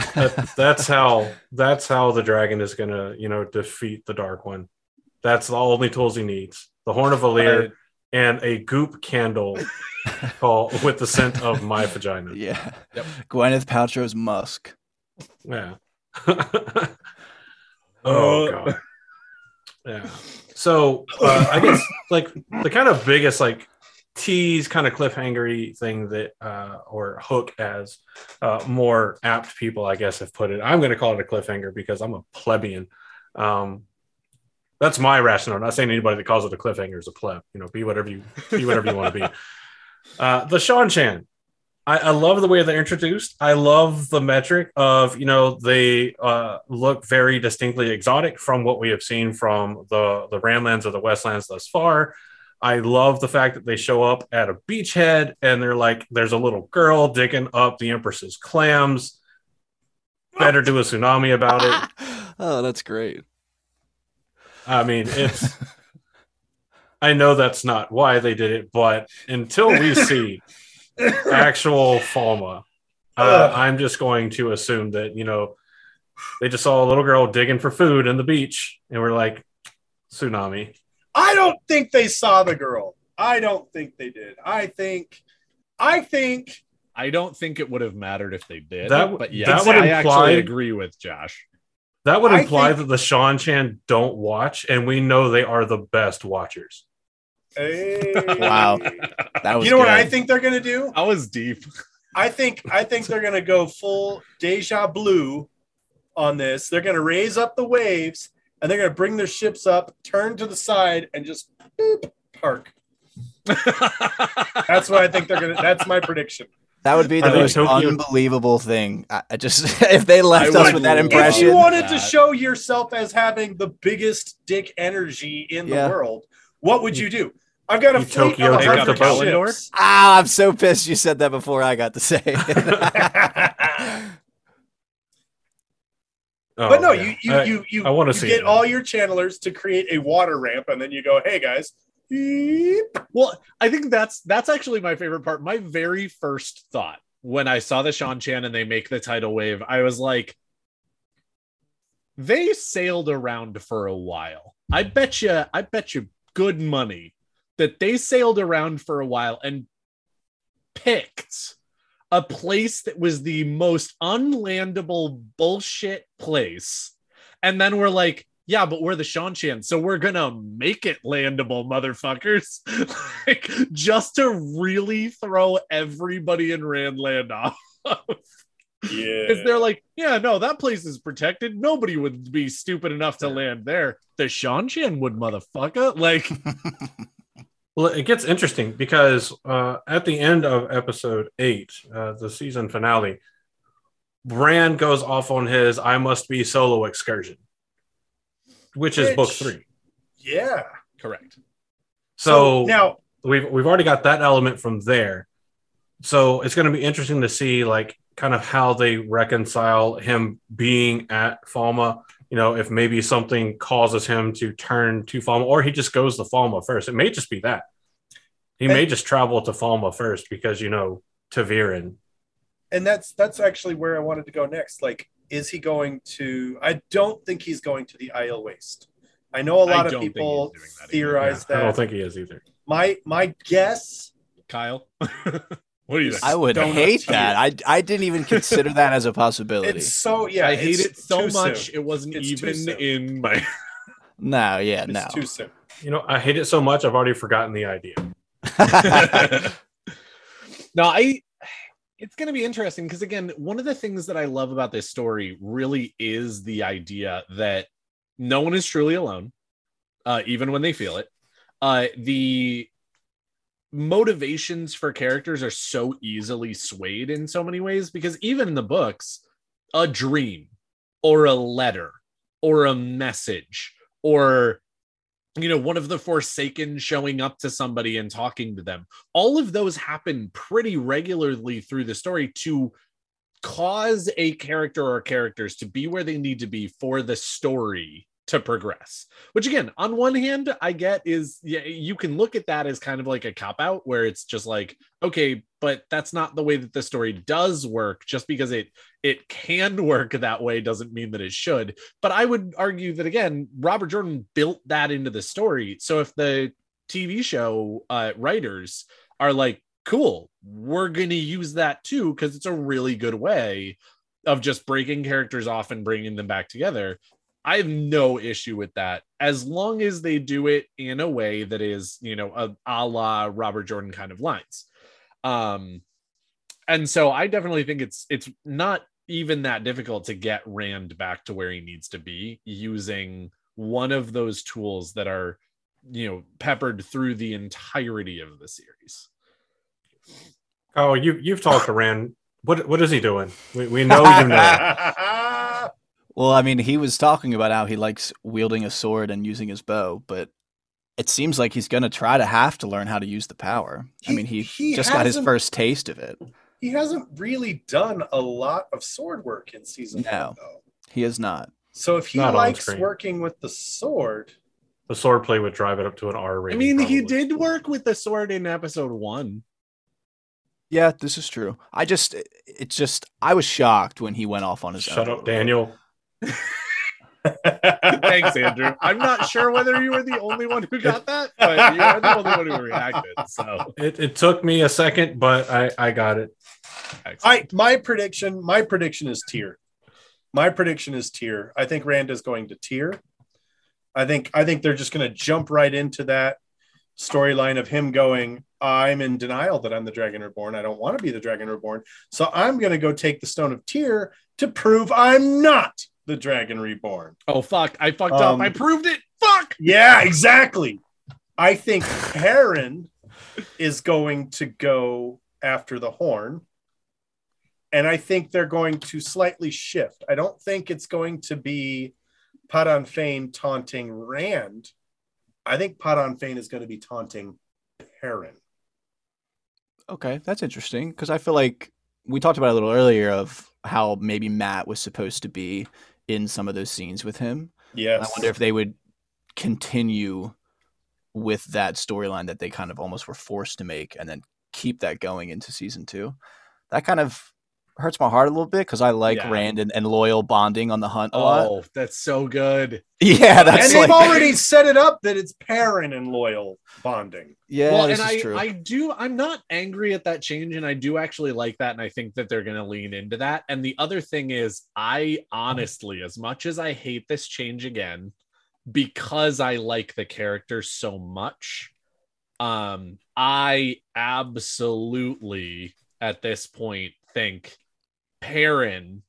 that's how that's how the dragon is gonna you know defeat the dark one. That's the only tools he needs: the horn of Valere and a goop candle *laughs* called with the scent of my vagina.
yeah.
Yep.
Gwyneth Paltrow's Musk.
Yeah. *laughs* oh god. *laughs* Yeah. So uh, I guess like the kind of biggest like tease kind of cliffhangery thing that uh or hook as uh more apt people I guess have put it. I'm gonna call it a cliffhanger because I'm a plebeian. Um that's my rationale. I'm not saying anybody that calls it a cliffhanger is a pleb. You know, be whatever you be whatever you want to be. Uh the Seanchan. I, I love the way they're introduced. I love the metric of, you know, they uh, look very distinctly exotic from what we have seen from the, the Randlands or the Westlands thus far. I love the fact that they show up at a beachhead and they're like, there's a little girl digging up the Empress's clams. Better do a tsunami about it. *laughs*
oh, that's great.
I mean, it's. *laughs* I know that's not why they did it, but until we *laughs* see actual Falme, uh, I'm just going to assume that you know they just saw a little girl digging for food in the beach, and we're like, tsunami.
I don't think they saw the girl. I don't think they did. I think, I think
I don't think it would have mattered if they did.
That
but yeah,
that would
I
imply-
actually agree with Josh.
That would imply
think-
that the Seanchan don't watch, and we know they are the best watchers.
Hey. *laughs*
Wow. That was
You know what. I think they're gonna do?
I was deep.
I think I think they're gonna go full deja blue on this. They're gonna raise up the waves and they're gonna bring their ships up, turn to the side, and just boop, park. *laughs* That's what I think they're gonna. That's my prediction.
That would be the
think
most
Tokyo-
unbelievable thing. I, I just *laughs* if they left
I
us with that
love
If you wanted to show yourself as having the biggest dick energy in
Yeah.
the world, what would you do? I've got a
You
fleet
Tokyo
of
drift
100
the boat.
ships.
Ah, I'm so pissed you said that before I got to say it. *laughs*
Oh,
but no,
yeah.
you you
I-
you you,
I wanna
you
see
get
it.
all your channelers to create a water ramp, and then you go, "Hey guys, beep."
Well, I think that's that's actually my favorite part. My very first thought when I saw the Seanchan and they make the tidal wave, I was like, they sailed around for a while. I bet you, I bet you good money that they sailed around for a while and picked a place that was the most unlandable bullshit place. And then we're like, yeah, but we're the Seanchan, so we're gonna make it landable, motherfuckers. *laughs* like just to really throw everybody in Randland off.
yeah,
Because they're like, yeah, no, that place is protected. Nobody would be stupid enough to land there. The Seanchan would, motherfucker. Like, *laughs*
Well, it gets interesting because uh, at the end of episode eight, uh, the season finale, Rand goes off on his "I must be" solo excursion, which is book three.
Yeah.
Correct.
So,
now,
we've we've already got that element from there. So it's going to be interesting to see like kind of how they reconcile him being at Falme. You know, if maybe something causes him to turn to Falme, or he just goes to Falme first. It may just be that he may just travel to Falme first because you know ta'veren.
and that's that's actually where I wanted to go next. Like, is he going to? I don't think he's going to the Aiel Waste. I know a lot of people
he's doing that
theorize
Yeah, I don't think he is either.
my my guess
Kyle, *laughs* what do you think?
I would
Donut
hate
Tear.
that. I I didn't even consider that as a possibility.
it's so yeah.
I hate it so much
soon.
it wasn't
It's
even in my. *laughs*
no, yeah,
It's
no.
too soon.
You know, I hate it so much I've already forgotten the idea. *laughs*
no, I. It's going to be interesting because again, one of the things that I love about this story really is the idea that no one is truly alone, uh, even when they feel it. Uh, the motivations for characters are so easily swayed in so many ways because even in the books, a dream or a letter or a message or you know one of the forsaken showing up to somebody and talking to them. All of those happen pretty regularly through the story to cause a character or characters to be where they need to be for the story to progress which again on one hand i get is yeah you can look at that as kind of like a cop out where it's just like okay but that's not the way that the story does work. Just because it it can work that way doesn't mean that it should. But i would argue that again robert jordan built that into the story. So if the tv show uh, writers are like cool we're going to use that too because it's a really good way of just breaking characters off and bringing them back together i have no issue with that. As long as they do it in a way that is you know a, a la robert jordan kind of lines um and so i definitely think it's it's not even that difficult to get rand back to where he needs to be using one of those tools that are you know peppered through the entirety of the series
Oh, you you've talked to Rand. What what is he doing? We, we know you know. *laughs*
Well, I mean, he was talking about how he likes wielding a sword and using his bow, but it seems like he's going to try to have to learn how to use the power. I mean, he,
he
just got his first taste of it.
he hasn't really done a lot of sword work in season
No.
one, though.
He has not.
So if he
Not
likes working with the sword,
The sword play would drive it up to an R
i
rating.
I mean he did work with the sword in episode one
Yeah, this is true. I just, it's just, I was shocked when he went off on his
Shut
own.
up, Daniel. *laughs*
thanks *laughs* andrew i'm not sure whether you were the only one who got that but you are the only one who reacted so
It, it took me a second, but I I got it.
I my prediction, my prediction is Tear. My prediction is Tear. I think Rand is going to Tear. I think I think they're just going to jump right into that storyline of him going, I'm in denial that I'm the Dragon Reborn. I don't want to be the Dragon Reborn. So I'm going to go take the Stone of Tear to prove I'm not the Dragon Reborn.
oh fuck i fucked
Um,
up i proved it fuck
Yeah, exactly. I think Hurin is going to go after the horn. And I think they're going to slightly shift. I don't think it's going to be Padan Fain taunting Rand. I think Padan Fain is going to be taunting Hurin.
Okay, that's interesting because I feel like we talked about it a little earlier of how maybe Mat was supposed to be in some of those scenes with him.
Yes.
I wonder if they would continue with that storyline that they kind of almost were forced to make and then keep that going into season two. That kind of hurts my heart a little bit because I like
Yeah.
Rand and, and Loial bonding on the hunt a lot.
oh that's so good
Yeah, that's
and
that's
they've *laughs* already set it up that it's Perrin and Loial bonding.
yeah,
well,
this
and
is
I,
true.
I do. I'm not angry at that change, and I do actually like that, and I think that they're going to lean into that. And the other thing is, I honestly, as much as I hate this change again, because I like the character so much, um, I absolutely at this point think Perrin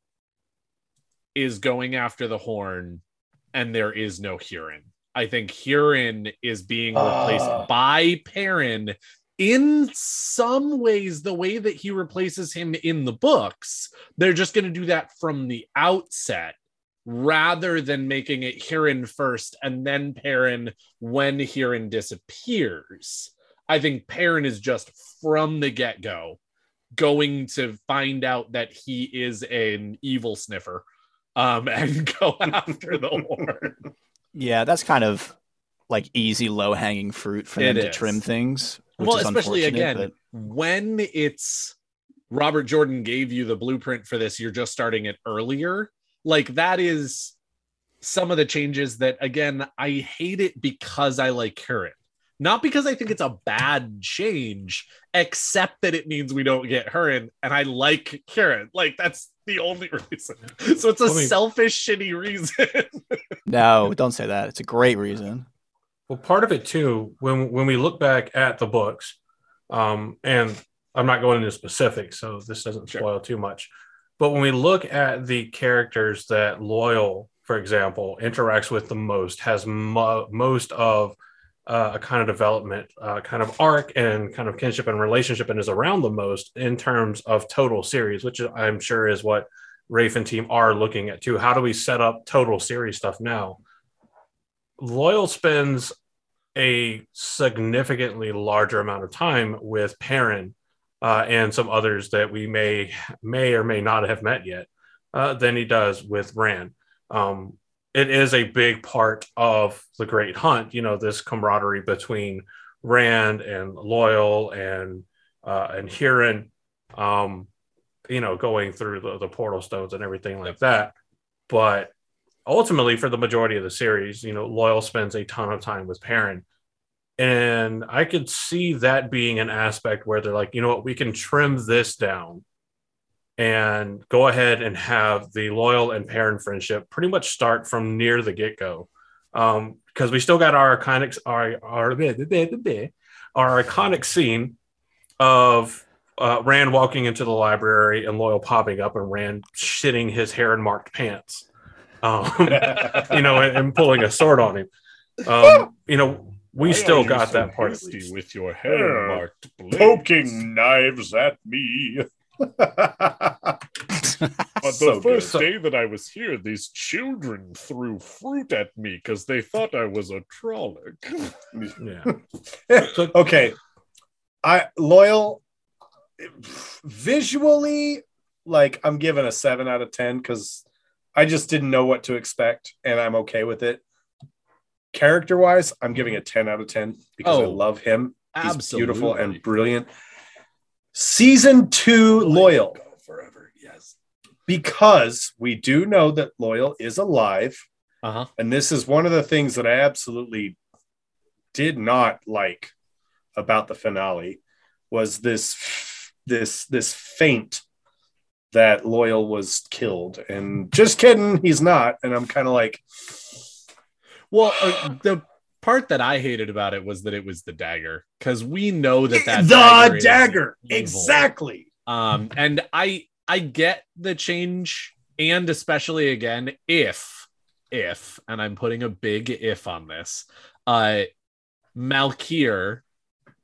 is going after the horn, and there is no Hurin. I think Hurin is being replaced
Ah.
by Perrin in some ways, the way that he replaces him in the books. They're just going to do that from the outset rather than making it Hurin first and then Perrin when Hurin disappears. I think Perrin is just from the get go going to find out that he is an evil sniffer um, *laughs* and go *laughs* after the horn.
Yeah, that's kind of like easy, low hanging fruit for
It
them to
is.
trim things. Which
well,
is
especially again
but-
when it's Robert Jordan gave you the blueprint for this, you're just starting it earlier. Like that is some of the changes that again I hate it because I like Hurin. Not because I think it's a bad change, except that it means we don't get Hurin, and I like Hurin. Like that's the only *laughs* reason. So it's a
I mean-
selfish, shitty reason. *laughs*
no, don't say that. It's a great reason.
Well, part of it too, when when we look back at the books, um, and I'm not going into specifics, so this doesn't
Sure.
spoil too much. But when we look at the characters that Loial, for example, interacts with the most, has mo- most of uh, a kind of development, uh, kind of arc, and kind of kinship and relationship, and is around the most in terms of total series, which I'm sure is what Rafe and team are looking at too. How do we set up total series stuff now? Loial spends a significantly larger amount of time with Perrin uh, and some others that we may may or may not have met yet uh, than he does with Rand. Um, it is a big part of the Great Hunt, you know, this camaraderie between Rand and Loial and uh, and Hurin, um, you know, going through the, the portal stones and everything like that. But ultimately, for the majority of the series, you know, Loial spends a ton of time with Perrin. And I could see that being an aspect where they're like, you know what, we can trim this down and go ahead and have the Loial and Perrin friendship pretty much start from near the get go. Um, because we still got our iconic, our, our, our iconic scene of uh, Rand walking into the library and Loial popping up and Rand shitting his hair and marked pants, um, *laughs* you know, and, and pulling a sword on him. Um, you know, we still got that part. At least.
with your
hair
marked
Poking knives at me. *laughs*
On
So
the first
good.
day that I was here, these children threw fruit at me because they thought I was a Trolloc.
Yeah. *laughs*
Okay. I Loial visually, like I'm giving a seven out of ten because I just didn't know what to expect, and I'm okay with it. Character wise, I'm giving a 10 out of 10 because I
Oh,
love him. He's
Absolutely.
beautiful and brilliant. Season two, Loial,
Go forever. Yes.
because we do know that Loial is alive.
Uh huh.
And this is one of the things that I absolutely did not like about the finale was this this this feint that Loial was killed. And just kidding, he's not. And I'm kind of like,
Well, uh, the part that I hated about it was that it was the dagger because we know that that
the
dagger,
dagger. Exactly.
Um, and I I get the change, and especially again if if, and I'm putting a big if on this, uh, Malkier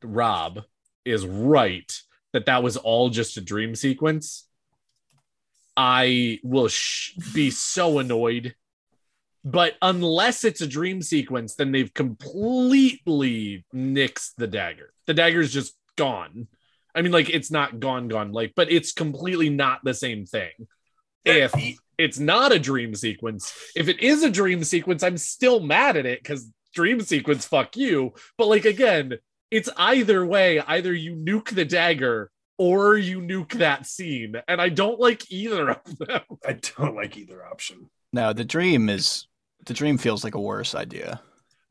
Rob is right that that was all just a dream sequence. I will sh- be so annoyed. But unless it's a dream sequence, then they've completely nixed the dagger. The dagger's just gone. I mean, like it's not gone, gone, like, but it's completely not the same thing. If it's not a dream sequence, if it is a dream sequence, I'm still mad at it because dream sequence, fuck you. But like again, it's either way, either you nuke the dagger or you nuke that scene. And I don't like either of *laughs* them.
I don't like either option.
No, the dream is the dream feels like a worse idea.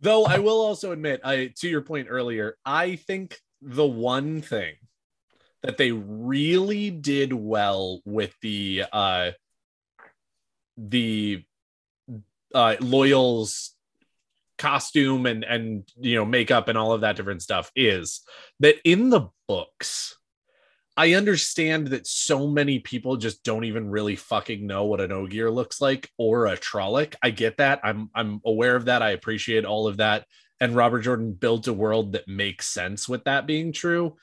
Though I will also admit, I to your point earlier, I think the one thing that they really did well with the uh the uh Loials costume and and you know makeup and all of that different stuff is that in the books I understand that so many people just don't even really fucking know what an Ogier looks like or a Trolloc. I get that. I'm I'm aware of that. I appreciate all of that. And Robert Jordan built a world that makes sense with that being true.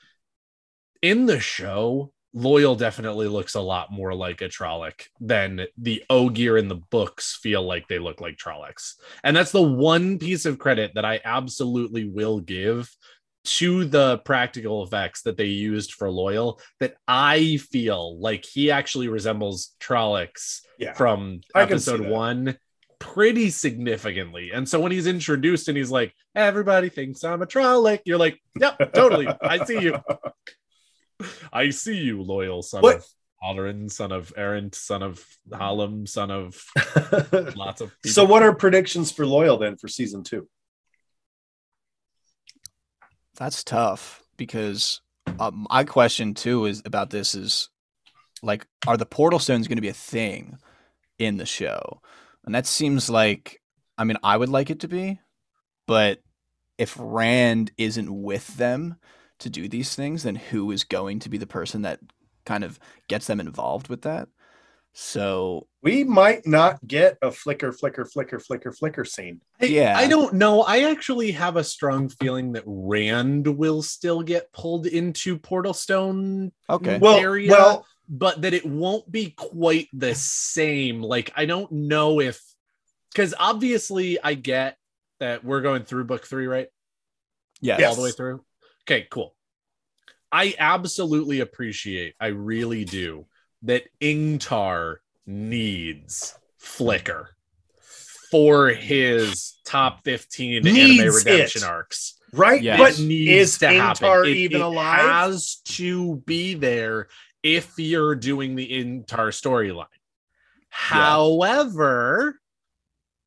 In the show, Loial definitely looks a lot more like a Trolloc than the Ogier in the books feel like they look like Trollocs. And that's the one piece of credit that I absolutely will give to the practical effects that they used for Loial that I feel like he actually resembles Trollocs
Yeah.
from episode one pretty significantly. And so when he's introduced and he's like, everybody thinks I'm a Trolloc, you're like, yep, totally. I see you. *laughs* I see you, Loial son
What-
of Halloran, son of Errant, son of Hallam, son of *laughs* lots of people.
so, what are predictions for Loial then for season two?
That's tough because um, my question too is about this is like, are the portal stones going to be a thing in the show? And that seems like, I mean, I would like it to be, but if Rand isn't with them to do these things, then who is going to be the person that kind of gets them involved with that? So
We might not get a flicker, flicker, flicker, flicker, flicker scene.
I-
Yeah.
I don't know. I actually have a strong feeling that Rand will still get pulled into Portal Stone
okay,
Well,
area,
well,
but that it won't be quite the same. Like, I don't know if because obviously I get that we're going through book three, right?
yes,
Yes.
all the way through. Okay, cool. I absolutely appreciate, I really do, that Ingtar needs Flicker for his top 15 anime redemption
it.
arcs.
right?
Yes.
But
needs
is
to happen.
Ingtar
It-
even
it
alive?
has to be there if you're doing the Ingtar storyline. However,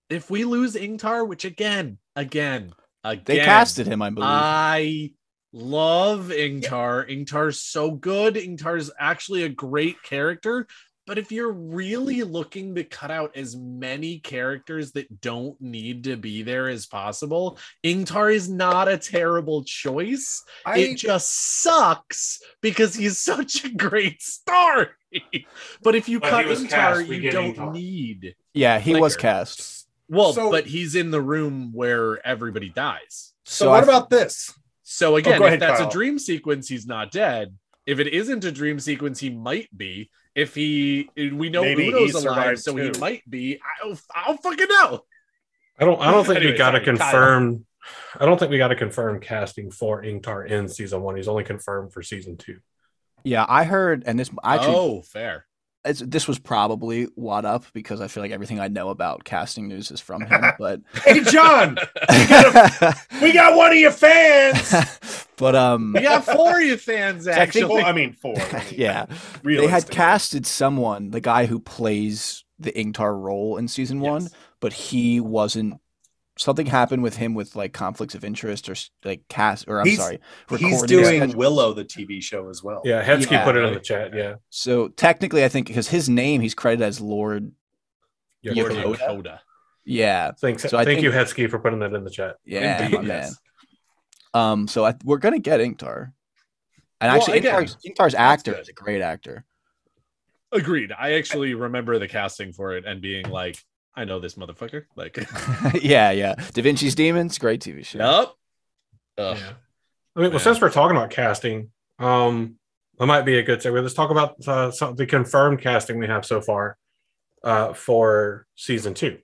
if we lose Ingtar, which again, again, again,
they casted him, I believe.
I love Ingtar. Ingtar's so good. Ingtar's actually a great character. But if you're really looking to cut out as many characters that don't need to be there as possible, Ingtar is not a terrible choice.
I,
it just sucks because he's *laughs* such a great story. but if you
But
cut
he
Ingtar,
cast,
you don't
Ingtar.
need.
yeah, he was cast.
Well,
So-
but he's in the room where everybody dies.
so,
So
what
I-
about this?
So oh, again,
go
if
ahead,
that's
Kyle.
a dream sequence, he's not dead. If it isn't a dream sequence, he might be. If he, we know
Maybe
Udo's alive,
survived
so he might be. I don't, I don't fucking know.
I don't. I don't think
Anyway,
we got to
sorry, Kyle.
confirm. I don't think we got to confirm casting for Ingtar in season one. He's only confirmed for season two.
Yeah, I heard, and this actually
oh, fair.
It's, this was probably what up because I feel like everything I know about casting news is from him. *laughs* But
Hey, John, *laughs* we got one of your fans. *laughs*
but um,
We got four of your fans
I think-
Well,
actually.
I mean, four. I mean,
yeah, they had casted someone, the guy who plays the Ingtar role in season one, but he wasn't. Something happened with him with like conflicts of interest or like cast or I'm
He's-
sorry,
He's doing
schedule.
Willow, the TV show, as well.
Yeah, Hetzke
Yeah.
put it in the chat. Yeah,
So technically, I think because his name, he's credited as Lord.
yeah.
Yeah, Yokoda?
Yokoda.
Yeah,
Thanks.
So I
thank you,
think-
Hetzke, for putting that in the chat.
yeah,
Indeed,
my
yes.
man. Um, so I, we're gonna get Ingtar, and
Well,
actually,
again,
Ingtar's, Ingtar's actor is a great actor.
Agreed. I actually remember the casting for it and being like, I know this motherfucker. Like, *laughs*
yeah, yeah. Da Vinci's Demons, great TV show.
nope. Ugh.
Yeah. I mean, well,
Man.
since we're talking about casting, um, that might be a good segue. Let's talk about uh, some, the confirmed casting we have so far uh, for season two.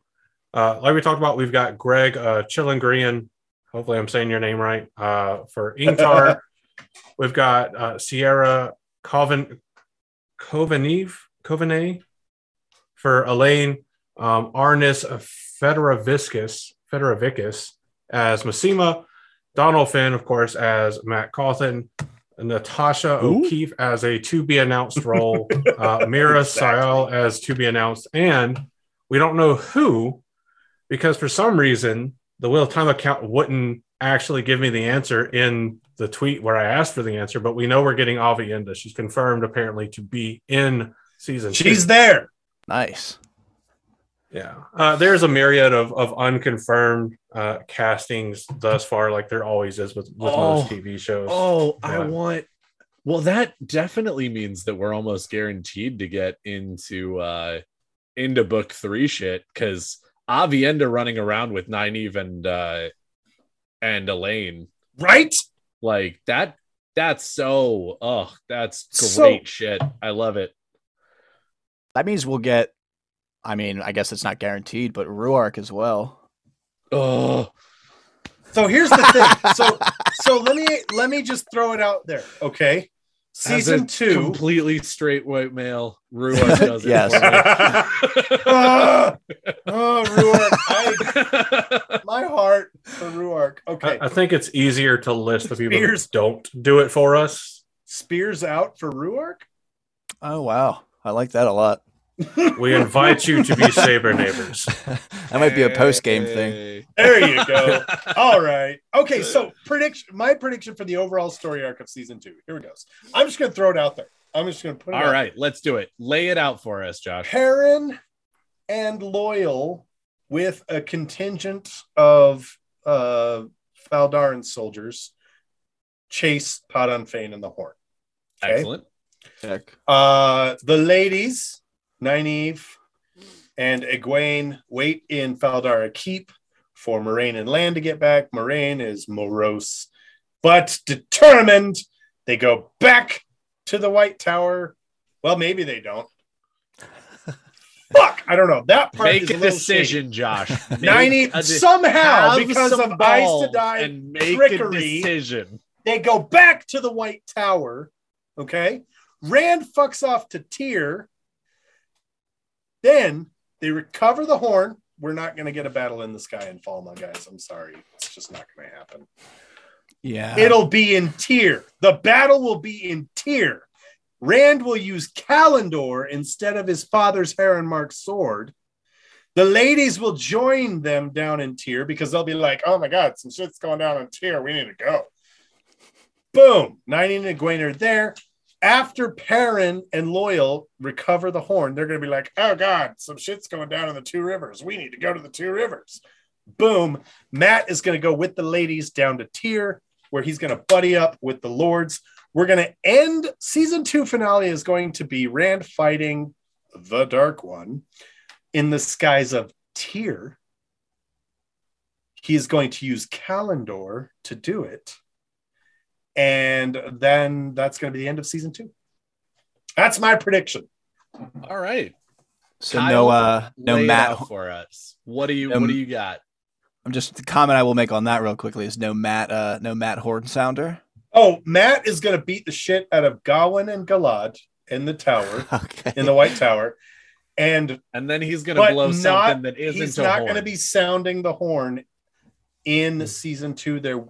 Uh, like we talked about, we've got Greg uh, Chillingrian. Hopefully, I'm saying your name right. Uh, for Ingtar, *laughs* we've got uh, Sierra Coven Coveneve Covenay for Elayne, um, Arnis Federaviscus Federavicus as Masema, Donald Finn, of course, as Mat Cauthon, Natasha
Who?
O'Keeffe as a to be announced role, uh, Meera
Exactly.
Syal as to be announced, and we don't know who because for some reason the Wheel of Time account wouldn't actually give me the answer in the tweet where I asked for the answer, but we know we're getting Aviendha. She's confirmed apparently to be in season
She's
two.
there.
Nice.
Yeah. Uh, there's a myriad of, of unconfirmed uh, castings thus far, like there always is with, with
Oh.
most TV shows.
Oh, I want Well, that definitely means that we're almost guaranteed to get into uh into book three shit because Aviendha running around with Nynaeve and uh and Elayne.
Right?
Like that that's so oh that's
So-
great shit. I love it.
That means we'll get. I mean, I guess it's not guaranteed, but Rhuarc as well.
Oh
So *laughs* here's the thing. So so let me let me just throw it out there. Okay.
as a
Season two.
completely straight white male, Rhuarc does it.
Yes.
for me. *laughs*
Ah! oh, Rhuarc. I, my heart for Rhuarc. Okay.
I, I think it's easier to list the people
Spears.
that don't do it for us.
Spears out for Rhuarc?
Oh wow, I like that a lot.
We invite you to be *laughs* Saber neighbors.
that might be a post game thing.
There you go. *laughs* All right. Okay, so prediction my prediction for the overall story arc of season two. Here it goes. I'm just gonna throw it out there. I'm just gonna put it
All
out
right, let's do it. Lay it out for us, Josh.
Perrin and Loial with a contingent of uh Faldaran soldiers chase Padan Fain and the Horn. Okay.
Excellent.
Check.
Uh the ladies, Nynaeve and Egwene, wait in Faldara Keep for Moiraine and Lan to get back. Moiraine is morose but determined. They go back to the White Tower. Well, maybe they don't. *laughs* Fuck, I don't know. That part
Make
is
a
little
decision, Josh. *laughs* Make
Ninety
de-
somehow because of Eyes to Die
and make a decision.
they go back to the White Tower. Okay. Rand fucks off to Tear. Then they recover the horn. We're not going to get a battle in the sky in Falme, guys. I'm sorry. It's just not going to happen.
Yeah.
It'll be in Tear. The battle will be in Tear. Rand will use Callandor instead of his father's Heron Mark sword. The ladies will join them down in Tear because they'll be like, oh my God, some shit's going down in Tear. We need to go. Boom. Nynaeve and Egwene are there. After Perrin and Loial recover the horn, they're going to be like, oh God, some shit's going down in the two rivers. We need to go to the two rivers. Boom. Mat is going to go with the ladies down to Tear, where he's going to buddy up with the lords. We're going to end season two finale is going to be Rand fighting the Dark One in the skies of Tear. He is going to use Callandor to do it. And then that's going to be the end of season two. That's my prediction.
All right.
so
Kyle,
no, uh, no
Mat. for us. What do you
Um,
What do you got?
I'm just the comment I will make on that real quickly is no Mat. Uh, no Mat Horn Sounder.
Oh, Mat is going to beat the shit out of Gawyn and Galad in the tower, *laughs*
Okay.
in the White Tower. And
And then he's going to blow
not,
something that isn't
he's
a
not going to be sounding the horn in season two. There,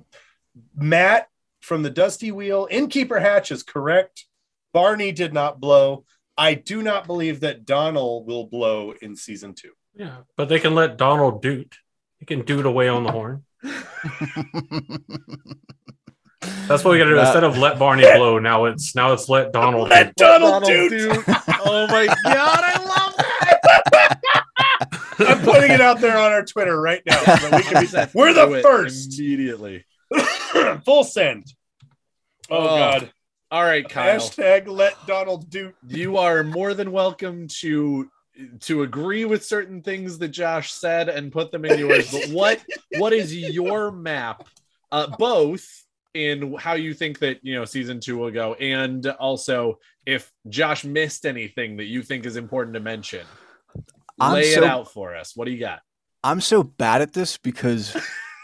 Matt from the Dusty Wheel, Innkeeper Hatch is correct. Barney did not blow. I do not believe that Donald will blow in season two.
Yeah, but they can let Donald doot. He can doot away on the horn. That's what we got to do. Instead of let Barney blow, now it's now it's let Donald.
Let
doot.
Donald,
Donald
doot.
Duke. *laughs* Oh my god, I love that.
I'm putting it out there on our Twitter right now. So we can be, *laughs* we're the first.
immediately. *clears throat*
Full send. Oh,
Oh,
God.
All right, Kyle.
Hashtag let Donald do.
you are more than welcome to to agree with certain things that Josh said and put them in yours. But *laughs* what what is your map? Uh, both in how you think that you know season two will go, and also if Josh missed anything that you think is important to mention.
I'm
Lay
so-
it out for us. What do you got?
I'm so bad at this because,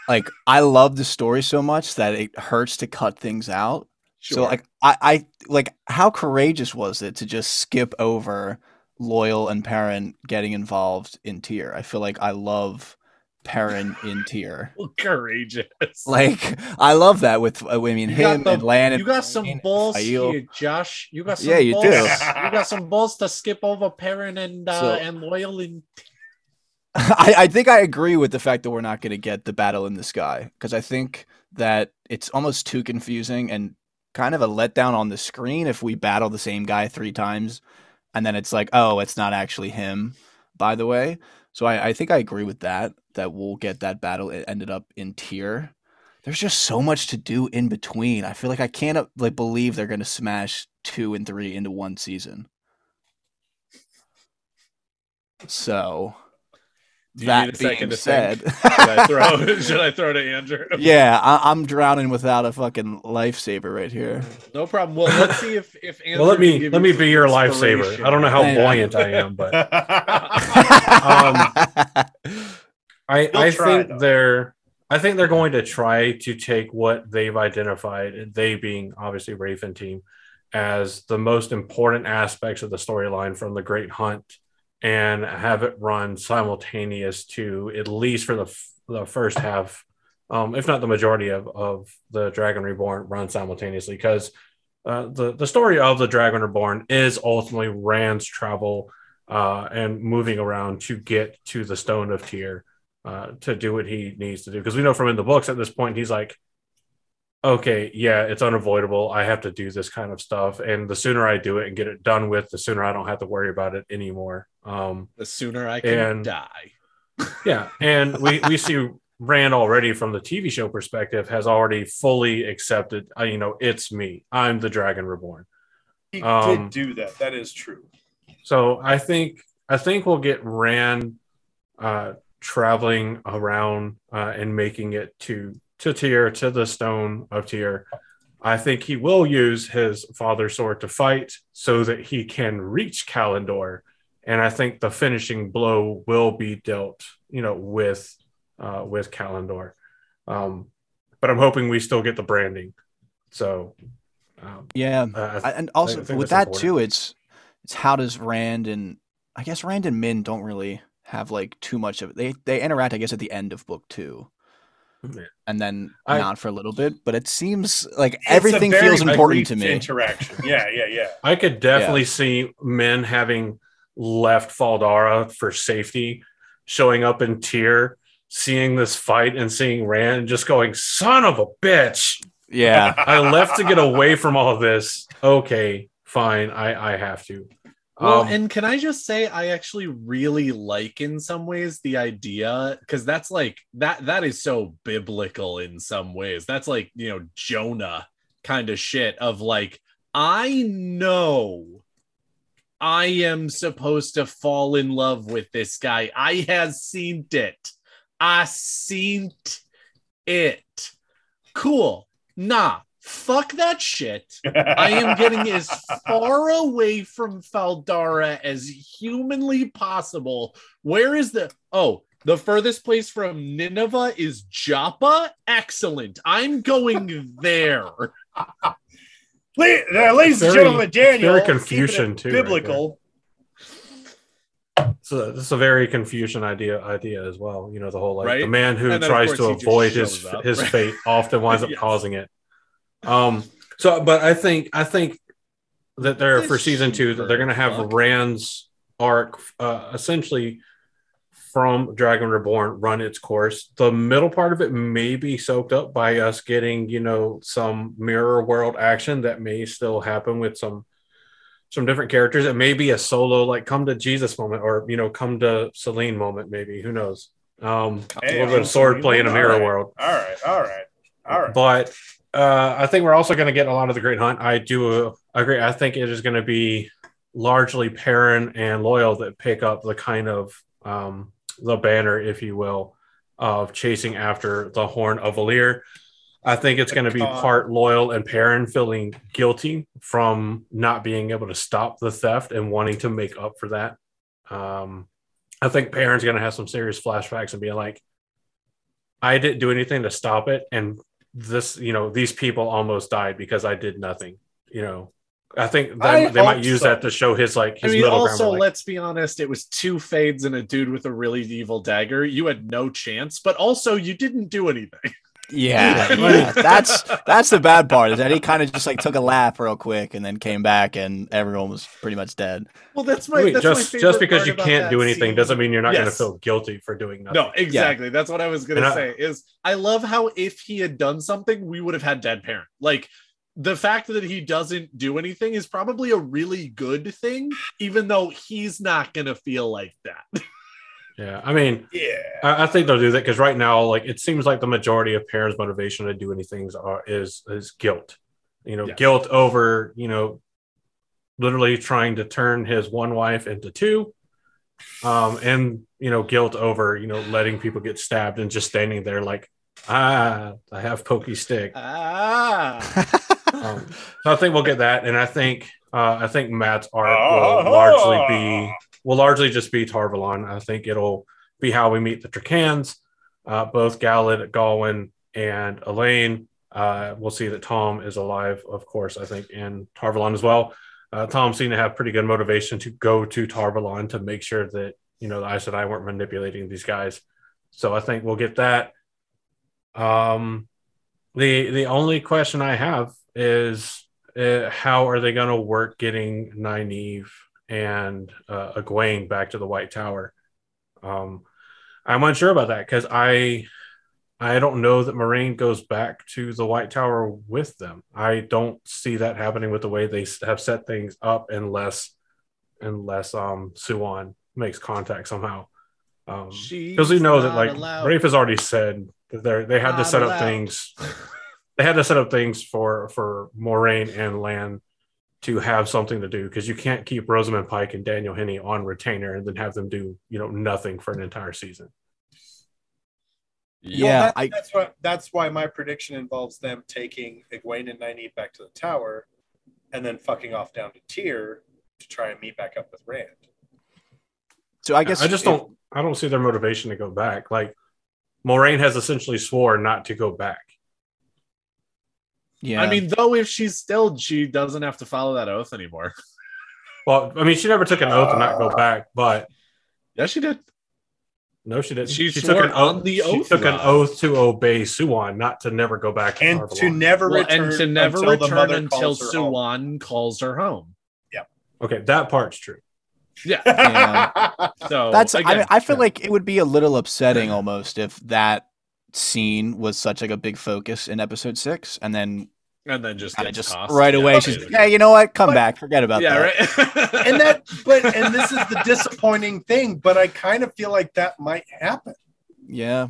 like, I love the story so much that it hurts to cut things out. So, like, I, I like how courageous was it to just skip over Loial and Perrin getting involved in Tear? I feel like I love Perrin in Tear. *laughs*
courageous.
Like, I love that with uh, I mean
You
him
the-
and Lan. and
you got some balls here, Josh. You got some
Yeah, you
balls.
do. *laughs*
You got some balls to skip over Perrin and uh,
So-
and Loial and *laughs*
I, I think I agree with the fact that we're not going to get the battle in the sky because I think that it's almost too confusing and kind of a letdown on the screen if we battle the same guy three times and then it's like, oh, it's not actually him, by the way. So I, I think I agree with that, that we'll get that battle. It ended up in Tear. there's just so much to do in between. I feel like I can't uh, like believe they're gonna smash two and three into one season. So
Do you
that
need a second
being
to
said,
think? *laughs* Should I throw? should I throw to Andrew? *laughs*
yeah, I, I'm drowning without a fucking lifesaver right here.
No problem. Well, let's see if if Andrew
Well, let me let me be your lifesaver. I don't know how
Yeah.
buoyant I am, but *laughs*
Um,
I
You'll
I
try,
think
though.
they're I think they're going to try to take what they've identified, they being obviously Raven team, as the most important aspects of the storyline from the Great Hunt, and have it run simultaneous to at least for the the first half, um, if not the majority of of the Dragon Reborn run simultaneously, because. Uh, the the story of the Dragon Reborn is ultimately Rand's travel uh, and moving around to get to the Stone of Tear uh, to do what he needs to do. Because we know from in the books at this point, he's like, okay, yeah, it's unavoidable. I have to do this kind of stuff. And the sooner I do it and get it done with, the sooner I don't have to worry about it anymore. Um,
The sooner I can
And-
die. *laughs*
yeah. And we, we see Rand already from the TV show perspective has already fully accepted, uh, you know, it's me. I'm the Dragon Reborn.
he
Um,
did do that. That is true.
So I think I think we'll get Rand uh, traveling around uh, and making it to to Tear to the Stone of Tear. I think he will use his father's sword to fight so that he can reach Callandor, and I think the finishing blow will be dealt, you know, with uh, with Callandor. Um, but I'm hoping we still get the branding. So, um,
yeah,
uh,
I, and also
think
with that too, it's it's how does Rand and I guess Rand and Min don't really have like too much of they they interact I guess at the end of book two.
Yeah.
And then
I-
not for a little bit, but it seems like everything
very
feels important to me.
Interaction. Yeah, yeah, yeah. *laughs*
I could definitely see Min having left Faldara for safety, showing up in Tear, seeing this fight and seeing Rand and just going, son of a bitch.
Yeah, *laughs*
I left to get away from all this. Okay, fine. I, I have to.
Well,
Um,
and can I just say I actually really like in some ways the idea because that's like that that is so biblical in some ways. That's like, you know, Jonah kind of shit of like I know I am supposed to fall in love with this guy. I has seen it. I seen it. Cool. Nah, fuck that shit. I am getting *laughs* as far away from Faldara as humanly possible. Where is the oh the furthest place from Nineveh is Joppa? Excellent. I'm going *laughs* there.
La- uh, ladies and gentlemen, Daniel.
very
keeping it
Confucian, too, right
Biblical.
so this is a very Confucian idea idea as well. You know, the whole like
Right?
the man who
And then, of
tries to avoid his
up,
his
right? *laughs*
fate often winds up
Yes.
causing it. Um so but I think I think that they're for season two that they're gonna have
fuck.
Rand's arc uh essentially from Dragon Reborn run its course. The middle part of it may be soaked up by us getting, you know, some mirror world action that may still happen with some some different characters. It may be a solo, like come to Jesus moment, or you know, come to Selene moment. Maybe who knows? Um,
Hey,
a little bit of sword play in a mirror
All right.
world.
All right, all right, all right.
But uh, I think we're also going to get a lot of the Great Hunt. I do uh, agree. I think it is going to be largely Perrin and Loial that pick up the kind of um, the banner, if you will, of chasing after the Horn of Valere. I think it's going to be part Loial and Perrin feeling guilty from not being able to stop the theft and wanting to make up for that. Um, I think Perrin's going to have some serious flashbacks and be like, I didn't do anything to stop it, and this, you know, these people almost died because I did nothing. You know, I think
I
they, they might use
so.
that to show his like
I mean,
middle
also,
ground. like,
let's be honest, it was two fades and a dude with a really evil dagger. You had no chance, but also you didn't do anything.
Yeah, *laughs*
Yeah.
yeah. that's that's the bad part is that he kind of just like took a lap real quick and then came back and everyone was pretty much dead.
Well, that's my
Wait,
that's my
just
favorite
just because you can't do anything
scene.
doesn't mean you're not going to feel guilty for doing nothing.
No, exactly. That's what I was gonna
And I-
say. Is I love how if he had done something, we would have had dead Perrin. Like the fact that he doesn't do anything is probably a really good thing, even though he's not gonna feel like that. *laughs*
Yeah, I mean,
Yeah.
I, I think they'll do that because right now, like it seems like the majority of Perrin's motivation to do anything are is is guilt. You know,
Yes.
guilt over you know, literally trying to turn his one wife into two, um, and you know, guilt over you know letting people get stabbed and just standing there like, ah, I have pokey stick.
Ah. *laughs*
Um, so I think we'll get that, and I think uh, I think Mat's art will largely be will largely just be Tar Valon. I think it'll be how we meet the Trakands, uh, both Galad, Gawyn, and Elayne. Uh, we'll see that Tom is alive, of course. I think, and Tar Valon as well. Uh, Tom seemed to have pretty good motivation to go to Tar Valon to make sure that you know the Aes Sedai weren't manipulating these guys. So I think we'll get that. Um, the the only question I have is uh, how are they going to work getting Nynaeve and uh, Egwene back to the White Tower? Um, I'm unsure about that because I I don't know that Moiraine goes back to the White Tower with them. I don't see that happening with the way they have set things up unless unless um Siuan makes contact somehow. Um, because we know that like Rafe has already said that they they had to set up things *laughs* they had to set up things for for Moiraine and Lan to have something to do because you can't keep Rosamund Pike and Daniel Henney on retainer and then have them do you know nothing for an entire season.
Yeah,
that-
I-
that's what that's why my prediction involves them taking Egwene and Nynaeve back to the tower, and then fucking off down to Tear to try and meet back up with Rand.
So I guess
I just
if-
don't I don't see their motivation to go back. Like Moiraine has essentially swore not to go back.
Yeah,
I mean, though, if she's still, she doesn't have to follow that oath anymore. *laughs*
Well, I mean, she never took an oath to not go back, but
Yeah, she did.
no, she didn't.
She
took an oath.
the
she
oath
took an oath to obey Siuan, not to never go back to
And
Tar Valon.
to never
Well,
return
and to never
until
return until
calls her home.
Siuan calls her home. Yeah.
Okay, that part's true.
Yeah. *laughs*
Yeah. *laughs*
So
that's. I mean, I feel
yeah.
like it would be a little upsetting almost if that scene was such like a big focus in episode six, and then
and then just
kind of
gets
just
tossed.
right
Yeah,
away she's like, "Yeah, you know what? Come
But-
back. Forget about
yeah,
that."
right. *laughs*
and that, but and this is the *laughs* disappointing thing. But I kind of feel like that might happen.
Yeah,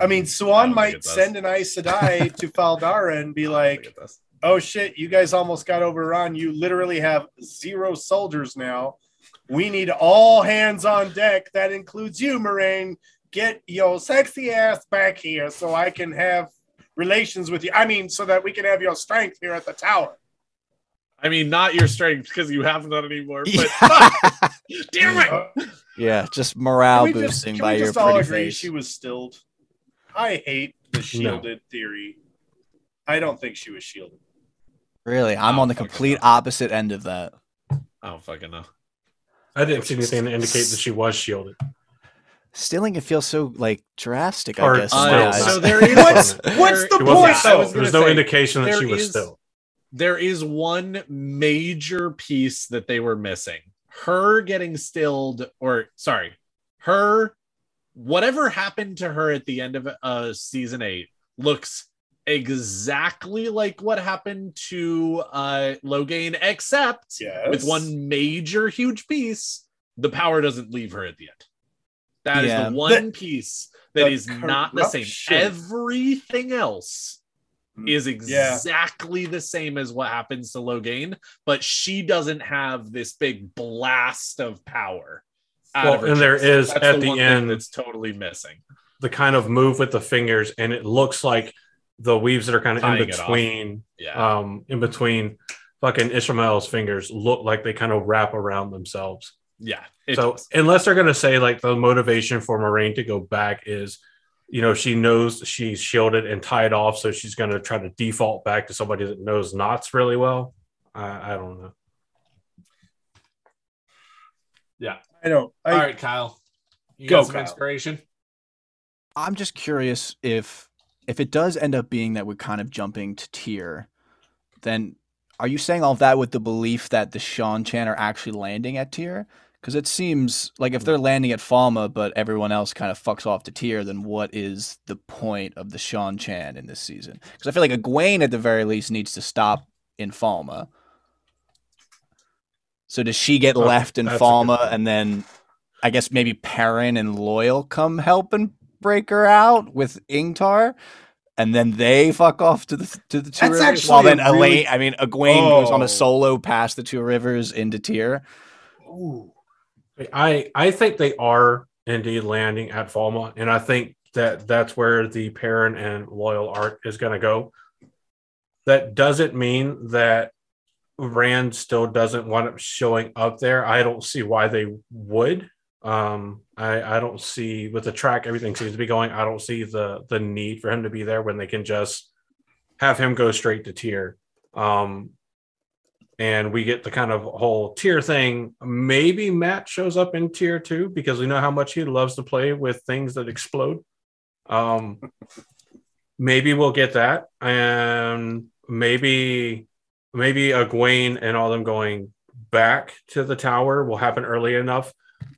I mean,
mm,
Siuan
don't
might
think it does.
send an Aes Sedai *laughs* to Fal Dara and be like,
think it does.
oh shit, you guys almost got overrun. You literally have zero soldiers now. We need all hands on deck. That includes you, Moiraine. Get your sexy ass back here so I can have relations with you. I mean, so that we can have your strength here at the tower.
I mean, not your strength because you have none anymore. But *laughs*
yeah. *laughs*
damn it!
Yeah, just morale
can we just-
boosting
can
by
we
your
just all
pretty
agree
face.
she was stilled? I hate the shielded theory. I don't think she was shielded.
Really, I'm on the complete
no.
opposite end of that.
I don't fucking know.
I didn't see anything to indicate that she was shielded.
Stilling it feels so like drastic. I guess. in
still
my
not.
eyes.
so there is *laughs*
What's what's the point
wasn't
though?
I was
There was
gonna
no
say,
indication that she was
is-
still.
there is one major piece that they were missing. Her getting stilled, or sorry, her whatever happened to her at the end of uh season eight looks exactly like what happened to uh Logain, except
Yes.
with one major huge piece, the power doesn't leave her at the end. That is
Yeah.
the one piece that is
the
is not the same. Everything else is
Yeah.
exactly the same as what happens to Logain, but she doesn't have this big blast of power.
Well,
of
and there
chest.
is
That's
at
the
the end-
that's totally missing.
The kind of move with the fingers, and it looks like the weaves that are kind of in
Tying it off.
between,
Yeah.
um, in between fucking Ishamael's fingers look like they kind of wrap around themselves.
Yeah.
so
does.
unless they're going to say like the motivation for Moiraine to go back is, you know, she knows she's shielded and tied off, so she's going to try to default back to somebody that knows knots really well. I, I don't know. Yeah.
I don't. I,
All right, Kyle. You
Go,
got some
Kyle.
inspiration?
I'm just curious if if it does end up being that we're kind of jumping to Tear, then are you saying all that with the belief that the Seanchan are actually landing at Tear? Because it seems like if they're landing at Falme, but everyone else kind of fucks off to Tear, then what is the point of the Seanchan in this season? Because I feel like Egwene at the very least needs to stop in Falme. So does she get
Okay,
left in
Falme
and then I guess maybe Perrin and Loial come help and break her out with Ingtar. And then they fuck off to the to the two
That's
rivers. While then
a really-
Elayne, I mean, Egwene goes on
Oh.
a solo past the two rivers into Tear.
Ooh.
I I think they are indeed landing at Falme, and I think that that's where the Perrin and Loial arc is going to go. That doesn't mean that Rand still doesn't want up showing up there. I don't see why they would. Um, I I don't see with the track everything seems to be going. I don't see the the need for him to be there when they can just have him go straight to Tear. Um, and we get the kind of whole Tear thing. Maybe Mat shows up in Tear two because we know how much he loves to play with things that explode. Um, *laughs* maybe we'll get that, and maybe maybe Egwene and all them going back to the tower will happen early enough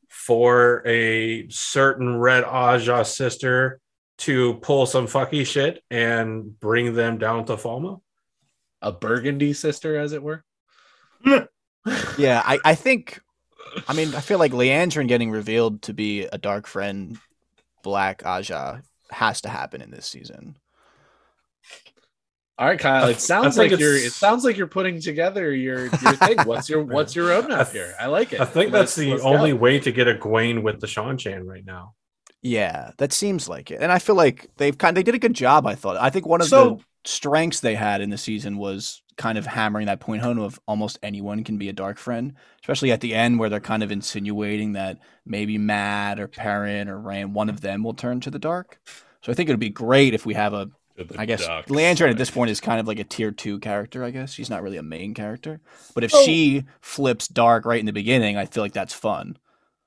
for a certain red Ajah sister to pull some fucky shit and bring them down to Falme.
A Burgundy sister, as it were.
Yeah, I, I think I mean I feel like Liandrin getting revealed to be a dark friend black Ajah has to happen in this season.
All right, Kyle. It sounds like
think
you're. It sounds like you're putting together your your thing. What's your *laughs* What's your roadmap here? I like it.
I think that's
Let's-
the only
go.
way to get Egwene with the Seanchan right now.
Yeah, that seems like it. And I feel like they've kind they did a good job, I thought. I think one of
So-
the strengths they had in the season was kind of hammering that point home of almost anyone can be a dark friend, especially at the end where they're kind of insinuating that maybe Mat or Perrin or Rand, one of them will turn to the dark. So I think it would be great if we have a
To the
I guess
duck
Liandrin at this point is kind of like a tier two character, I guess. She's not really a main character. But if
So-
she flips dark right in the beginning, I feel like that's fun.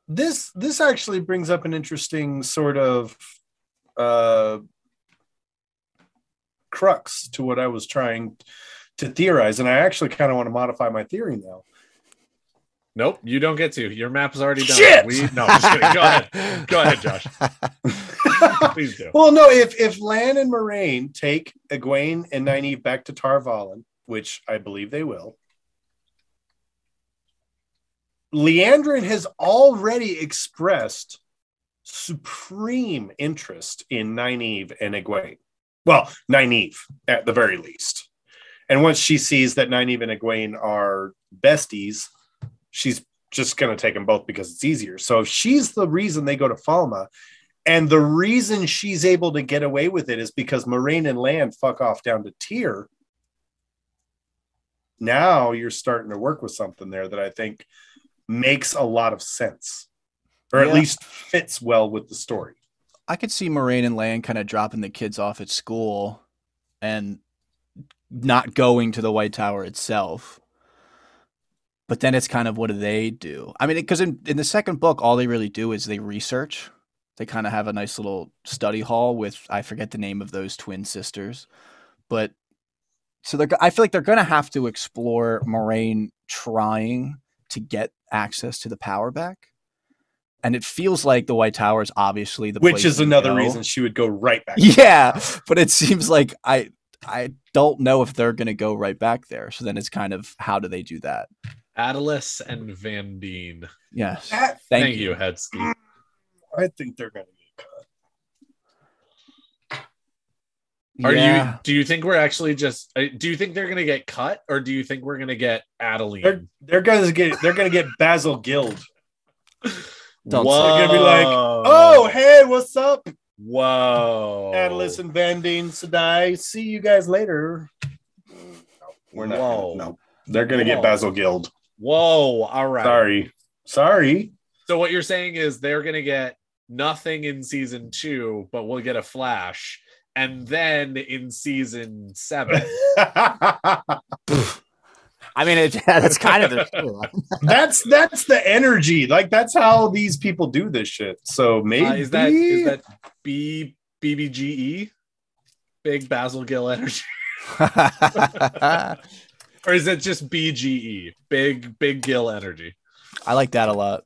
this this actually brings up an interesting sort of uh crux to what I was trying to theorize, and I actually kind of want to modify my theory now.
Nope, you don't get to. Your map is already done.
Shit!
We, no, I'm just kidding. Go ahead. Go ahead, Josh. *laughs* Please do.
well, no, if if Lan and Moiraine take Egwene and Nynaeve back to Tar Valon, which I believe they will, Liandrin has already expressed supreme interest in Nynaeve and Egwene. Well, Nynaeve at the very least. And once she sees that Nynaeve and Egwene are besties, she's just going to take them both because it's easier. So if she's the reason they go to Falme, and the reason she's able to get away with it is because Moiraine and Lan fuck off down to Tear. Now you're starting to work with something there that I think makes a lot of sense, or at least fits well with the story.
I could see Moiraine and Lan kind of dropping the kids off at school and not going to the White Tower itself. But then it's kind of what do they do? I mean, because in, in the second book, all they really do is they research. They kind of have a nice little study hall with, I forget the name of those twin sisters. But so they're, I feel like they're going to have to explore Moiraine trying to get access to the power back. And it feels like the White Tower is obviously the
Which
place
is another reason she would go right back. *laughs*
Yeah, but it seems like I I don't know if they're going to go right back there. So then it's kind of how do they do that?
Adeleas and Vandene.
Yes.
That-
Thank,
Thank,
you.
you, Headsky.
I think they're going to get cut.
Are
yeah.
you? Do you think we're actually just? uh, Do you think they're gonna get cut, or do you think we're gonna get Adeline?
They're they're going to get they're going to get Basel Gill.
Don't *laughs*
Whoa.
They're gonna be like, Oh, hey, what's up,
whoa,
Adeleas and Vandene Sedai? See you guys later. No, we're not.
Whoa.
No, they're going to
Whoa.
get Basel Gill.
Whoa! All right.
Sorry, sorry.
So what you're saying is they're gonna get nothing in season two, but we'll get a flash, and then in season seven, *laughs*
I mean, it, *laughs* that's kind of the *laughs*
that's that's the energy. Like that's how these people do this shit. So maybe
uh, is that is that B BBGE, Big Basel Gill Energy, *laughs* *laughs* or is it just BGE, Big Big Gill Energy, I
like that a lot.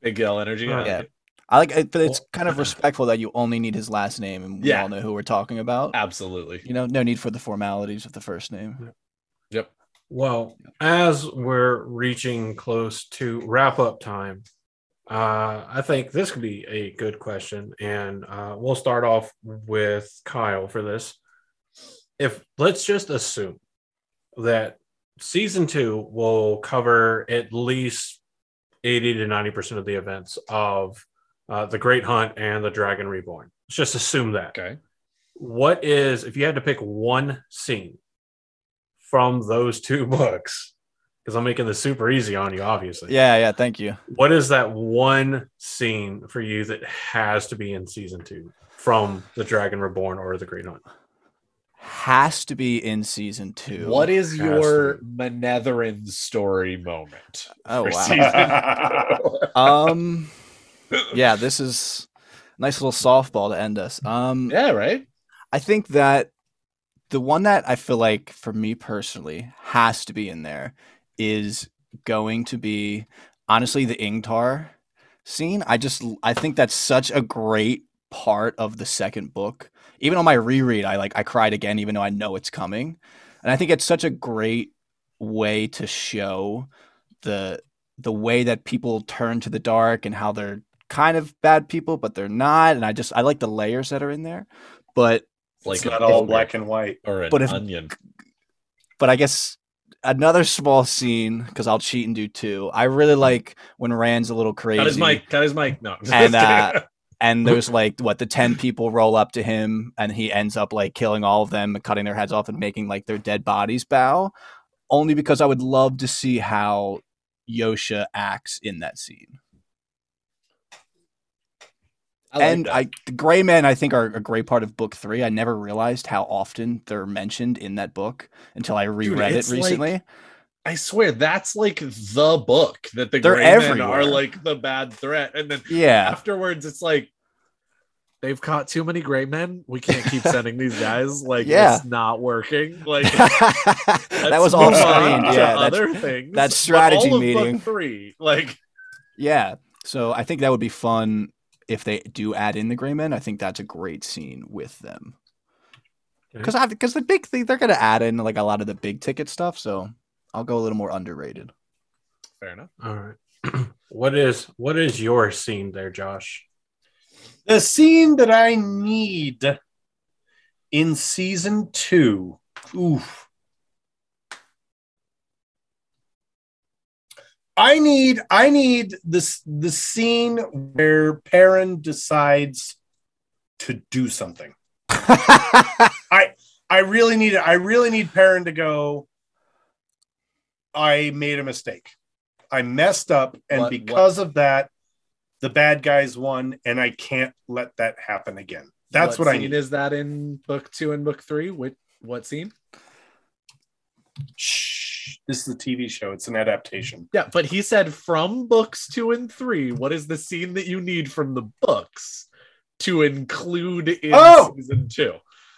Big Gill Energy?
Yeah. I like it, but it's kind of respectful that you only need his last name and we
Yeah.
all know who we're talking about.
absolutely.
You know, no need for the formalities of the first name. Yep.
Well, as we're reaching close to wrap up time, Uh, I think this could be a good question, and uh, we'll start off with Kyle for this. If let's just assume that season two will cover at least 80 to 90% of the events of uh, the Great Hunt and the Dragon Reborn. Let's just assume that.
Okay.
What is, if you had to pick one scene from those two *laughs* books, because I'm making this super easy on you, obviously.
Yeah, yeah. Thank you.
What is that one scene for you that has to be in season two from the Dragon Reborn or the Great Hunt?
Has to be in season two.
What is
Has
your
to
Manetheren story moment?
Oh wow. *laughs* um. Yeah, this is a nice little softball to end us. Um.
yeah, right.
I think that the one that I feel like for me personally has to be in there is going to be honestly the Ingtar scene. I just I think that's such a great part of the second book. Even on my reread, I like I cried again, even though I know it's coming. And I think it's such a great way to show the the way that people turn to the dark and how they're kind of bad people, but they're not. And I just I like the layers that are in there. But
Like
it's
a
not all black and white.
or an
But if-
onion.
but I guess another small scene because I'll cheat and do two. I really like when Rand's a little crazy.
Cut his mic. Cut his mic. No.
And, *laughs* uh, and *laughs* there's like what the 10 people roll up to him and he ends up like killing all of them and cutting their heads off and making like their dead bodies bow only because i would love to see how Josha acts in that scene
I like
and
that.
i the gray men i think are a great part of book three i never realized how often they're mentioned in that book until i reread it
it's like-
recently
I swear that's like the book that the
They're
gray men
everywhere.
are like the bad threat, and then
yeah
afterwards it's like they've caught too many gray men. We can't keep *laughs* sending these guys. Like
Yeah.
it's not working. Like *laughs*
that was
move
screen yeah that's
other things.
that strategy
all of book
meeting.
three, like
Yeah. So I think that would be fun if they do add in the Gray Men. I think that's a great scene with them. Because I because the big thing they're gonna add in like a lot of the big ticket stuff. So I'll go a little more underrated.
fair enough.
All right. *clears throat* what is what is your scene there, Josh?
The scene that I need in season two. Oof. I need I need this the scene where Perrin decides to do something. *laughs* I I really need it. I really need Perrin to go. I made a mistake. I messed up, and
What-
because of that, the bad guys won, and I can't let that happen again. That's what, I
scene
need.
Is that in book two and book three? What what scene?
Shh. This is a TV show. It's an adaptation.
Yeah, but he said from books two and three. What is the scene that you need from the books to include in
Oh!
season two?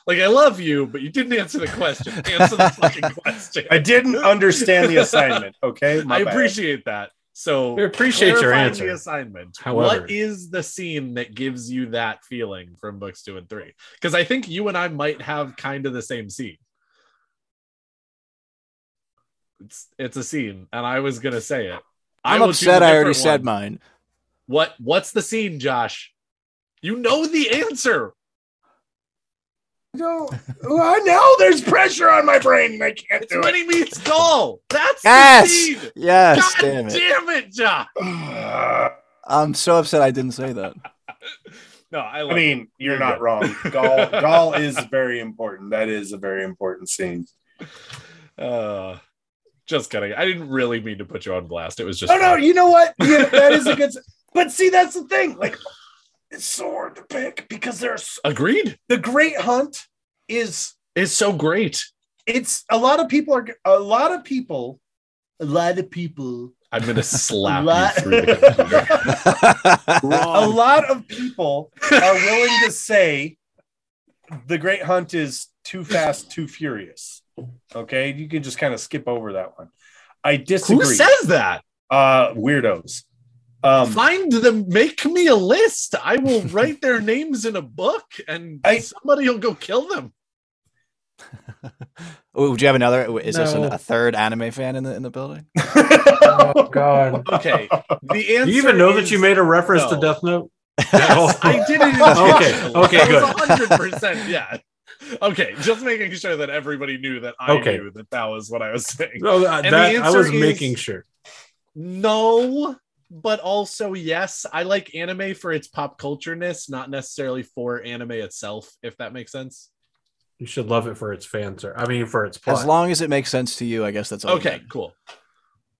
Like, I love you, but you didn't answer the question. *laughs* Answer the fucking question.
I didn't understand the assignment. Okay, My
I
bad.
appreciate that. So
We appreciate your answer.
The assignment.
However-
what is the scene that gives you that feeling from books two and three? Because I think you and I might have kind of the same scene. It's it's a scene, and I was gonna say it. I
I'm
will choose
upset. I already
different
said mine.
What what's the scene, Josh? You know the answer.
No, I know there's pressure on my brain, and I can't
It's
do
when
it.
he meets Gaul. That's
Yes.
the scene.
Yes,
God
damn it.
damn it, Josh. *sighs*
I'm so upset I didn't say that. *laughs*
No, I,
I mean, you're
You're
not wrong. *laughs* Gaul, Gaul is very important. That is a very important scene.
Uh, just kidding. I didn't really mean to put you on blast. It was just.
Oh no, you know what? Yeah, *laughs* that is a good. But see, that's the thing. Like, it's so hard to pick because there's
Agreed.
the Great Hunt is.
is so great.
It's a lot of people are a lot of people, a lot of people,
I'm gonna slap a
lot-
you through the *laughs* computer.
a lot of people are willing to say the Great Hunt is too fast, too furious. Okay, you can just kind of skip over that one. I disagree.
Who says that?
uh, weirdos. Um,
Find them. Make me a list. I will *laughs* write their names in a book, and
I-
somebody will go kill them. *laughs*
Oh, Would you have another? Is this an, a third anime fan in the in the building? *laughs*
Oh God.
Okay. The answer
Do you even know that you made a reference to. Death Note?
Yes, I did it.
Okay, okay, good.
Hundred percent. Yeah. Okay, just making sure that everybody knew that I
Okay.
knew that that was what I was saying.
No, that,
And the
that- I was
is-
making sure.
No, but also yes. I like anime for its pop cultureness, not necessarily for anime itself. If that makes sense.
You should love it for its fans, or I mean, for its plot.
As long as it makes sense to you, I guess that's all.
Okay, cool.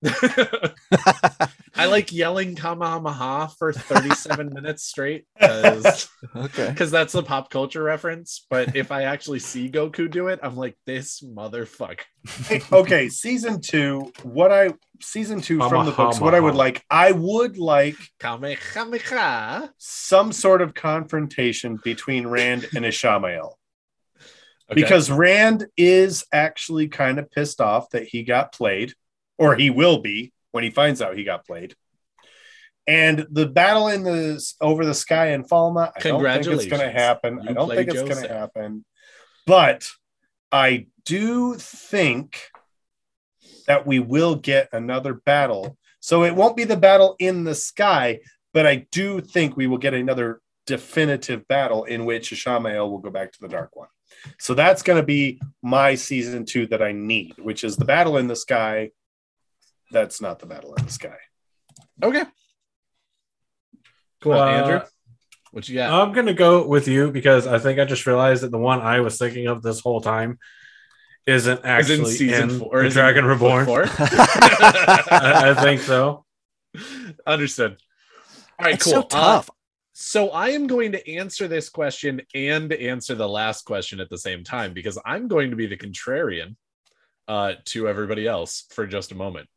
I like yelling Kamehameha for 37 *laughs* minutes straight *laughs* because
okay.
that's a pop culture reference. But if I actually see Goku do it, I'm like, this motherfucker.
okay, season two. What I season two from the books. What I would like. I would like
Kamehameha.
some sort of confrontation between Rand and Ishamael.
Okay.
because Rand is actually kind of pissed off that he got played, or he will be when he finds out he got played. And the battle in the over the sky in Falme, I don't think it's going to happen.
You
I don't think it's going to happen. But I do think that we will get another battle. So it won't be the battle in the sky, but I do think we will get another definitive battle in which Ishamael will go back to the Dark One. So that's going to be my season two that I need, which is the battle in the sky. That's not the battle in the sky.
okay. Cool,
Uh,
Andrew. What you got?
I'm gonna go with you because I think I just realized that the one I was thinking of this whole time isn't
Is
actually in,
four, or is
Dragon
book
Reborn.
four? *laughs* *laughs*
I, I think so.
Understood. All right,
It's
cool.
so
Uh,
tough.
so I am going to answer this question and answer the last question at the same time because I'm going to be the contrarian uh, to everybody else for just a moment.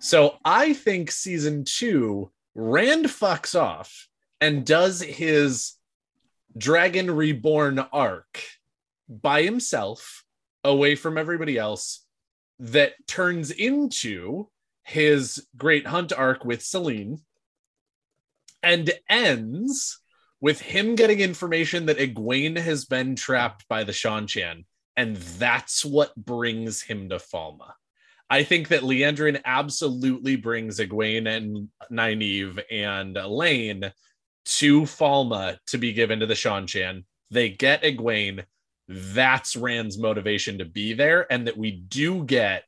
So I think season two, Rand fucks off and does his Dragon Reborn arc by himself, away from everybody else, that turns into his Great Hunt arc with Selene and ends with him getting information that Egwene has been trapped by the Seanchan, and that's what brings him to Falme. I think that Liandrin absolutely brings Egwene and Nynaeve and Elayne to Falme to be given to the Seanchan. They get Egwene. That's Rand's motivation to be there, and that we do get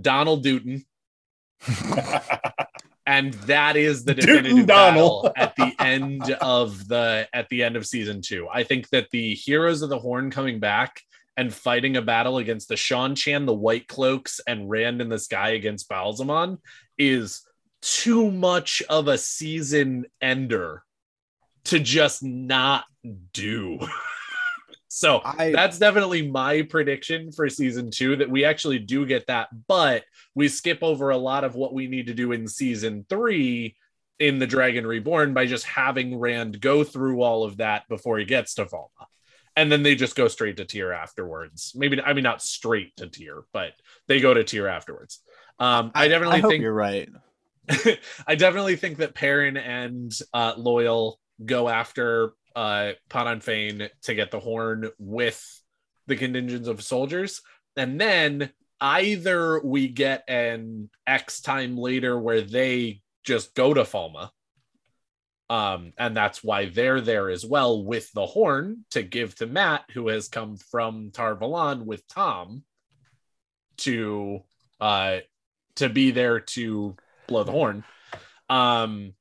Donald Dutton *laughs* and that is the definitive
Donald.
battle at the end of the at the end of season two. I think that the heroes of the Horn coming back and fighting a battle against the Seanchan, the White Cloaks, and Rand in the Sky against Ba'alzamon is too much of a season ender to just not do. *laughs* so
I
that's definitely my prediction for season two that we actually do get that, but we skip over a lot of what we need to do in season three in the Dragon Reborn by just having Rand go through all of that before he gets to Falme. And then they just go straight to Tear afterwards. Maybe I mean not straight to Tear, but they go to Tear afterwards. Um, I definitely
I hope
think
you're right. *laughs*
I definitely think that Perrin and uh, Loial go after uh, Fain to get the horn with the contingents of soldiers. And then either we get an X time later where they just go to Falme. Um, and that's why they're there as well with the horn to give to Mat, who has come from Tar Valon with Tom to uh to be there to blow the horn. Um,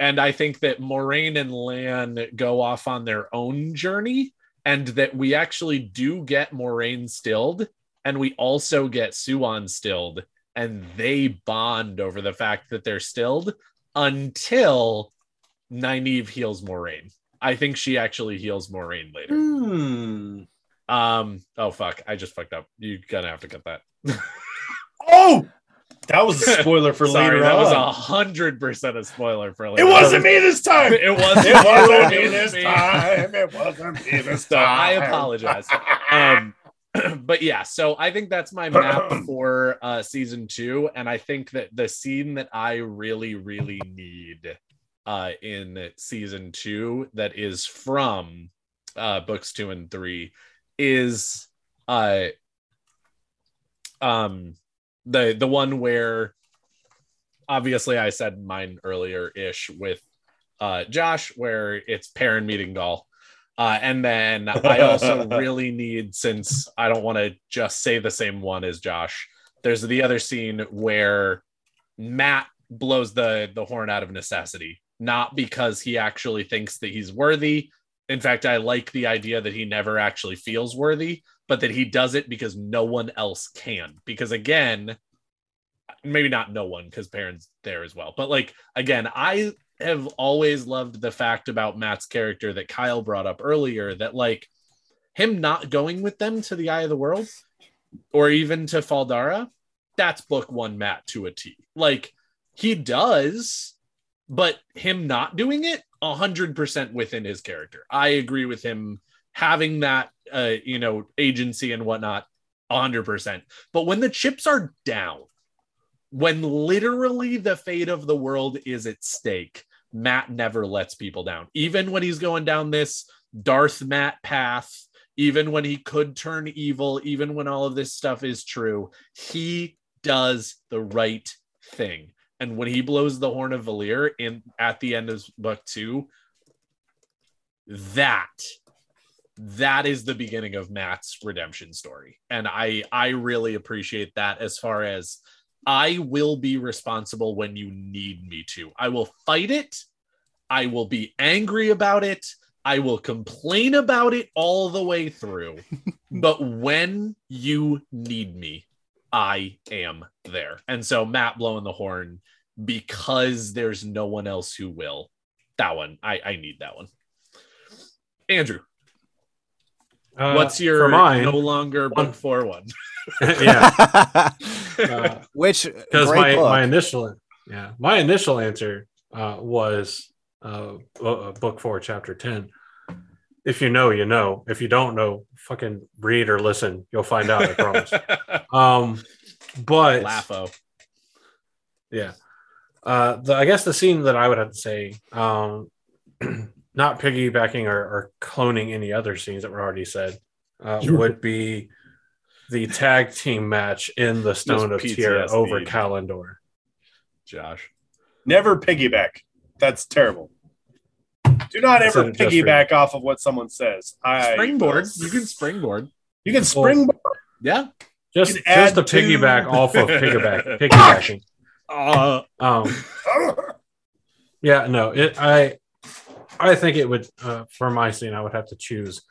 and I think that Moiraine and Lan go off on their own journey, and that we actually do get Moiraine stilled, and we also get Siuan stilled, and they bond over the fact that they're stilled until Nynaeve heals Moiraine. I think she actually heals Moiraine later.
Hmm.
Um, oh fuck, I just fucked up. You're gonna have to cut that. *laughs*
Oh, that was a *laughs* spoiler for
Sorry,
later
that was a hundred percent a spoiler for later.
It wasn't me this time.
It wasn't.
It wasn't me this time. It wasn't me *laughs* this
So I apologize. Um, *clears throat* but yeah, so I think that's my map *clears throat* for uh, season two, and I think that the scene that I really, really need uh, in season two that is from uh, books two and three is uh um the the one where obviously I said mine earlier ish with uh Josh where it's Perrin meeting Gaul. Uh, and then I also *laughs* really need, since I don't want to just say the same one as Josh, there's the other scene where Mat blows the the horn out of necessity, not because he actually thinks that he's worthy. In fact, I like the idea that he never actually feels worthy, but that he does it because no one else can. Because again, maybe not no one, because Perrin's there as well. But like again, I have always loved the fact about Mat's character that Kyle brought up earlier that like him not going with them to the Eye of the World or even to Fal Dara, that's book one Mat to a T. Like he does, but him not doing it, hundred percent within his character. I agree with him having that, uh, you know, agency and whatnot, hundred percent. But when the chips are down, when literally the fate of the world is at stake, Mat never lets people down. Even when he's going down this Darth Mat path, even when he could turn evil, even when all of this stuff is true, he does the right thing. And when he blows the horn of Valere in at the end of book two, that that is the beginning of Mat's redemption story. And I I really appreciate that as far as I will be responsible when you need me to. I will fight it. I will be angry about it. I will complain about it all the way through. *laughs* but when you need me, I am there. And so Mat blowing the horn because there's no one else who will. That one, I, I need that one. Andrew,
Uh,
what's
for
your
mine?
no longer book four one? *laughs*
yeah, *laughs* uh,
Which
because my
book.
my initial yeah my initial answer uh, was uh, uh, book four, chapter ten. If you know, you know. If you don't know, fucking read or listen. You'll find out. I promise. *laughs* Um, but
Laugho.
Yeah. Uh, the, I guess the scene that I would have to say, um, *clears throat* not piggybacking or, or cloning any other scenes that were already said, uh,
You-
would be the tag team match in the Stone of
Just
Tear
PTSD.
over Callandor.
Josh.
Never piggyback. That's terrible. Do not ever
said it just for you.
piggyback off of what someone says. I
Springboard. You can springboard.
You can springboard.
Yeah.
Just,
You can add
just to
to-
piggyback *laughs* off of piggyback, piggybacking.
Uh,
Um, yeah, no, it. I, I think it would uh, for my scene. I would have to choose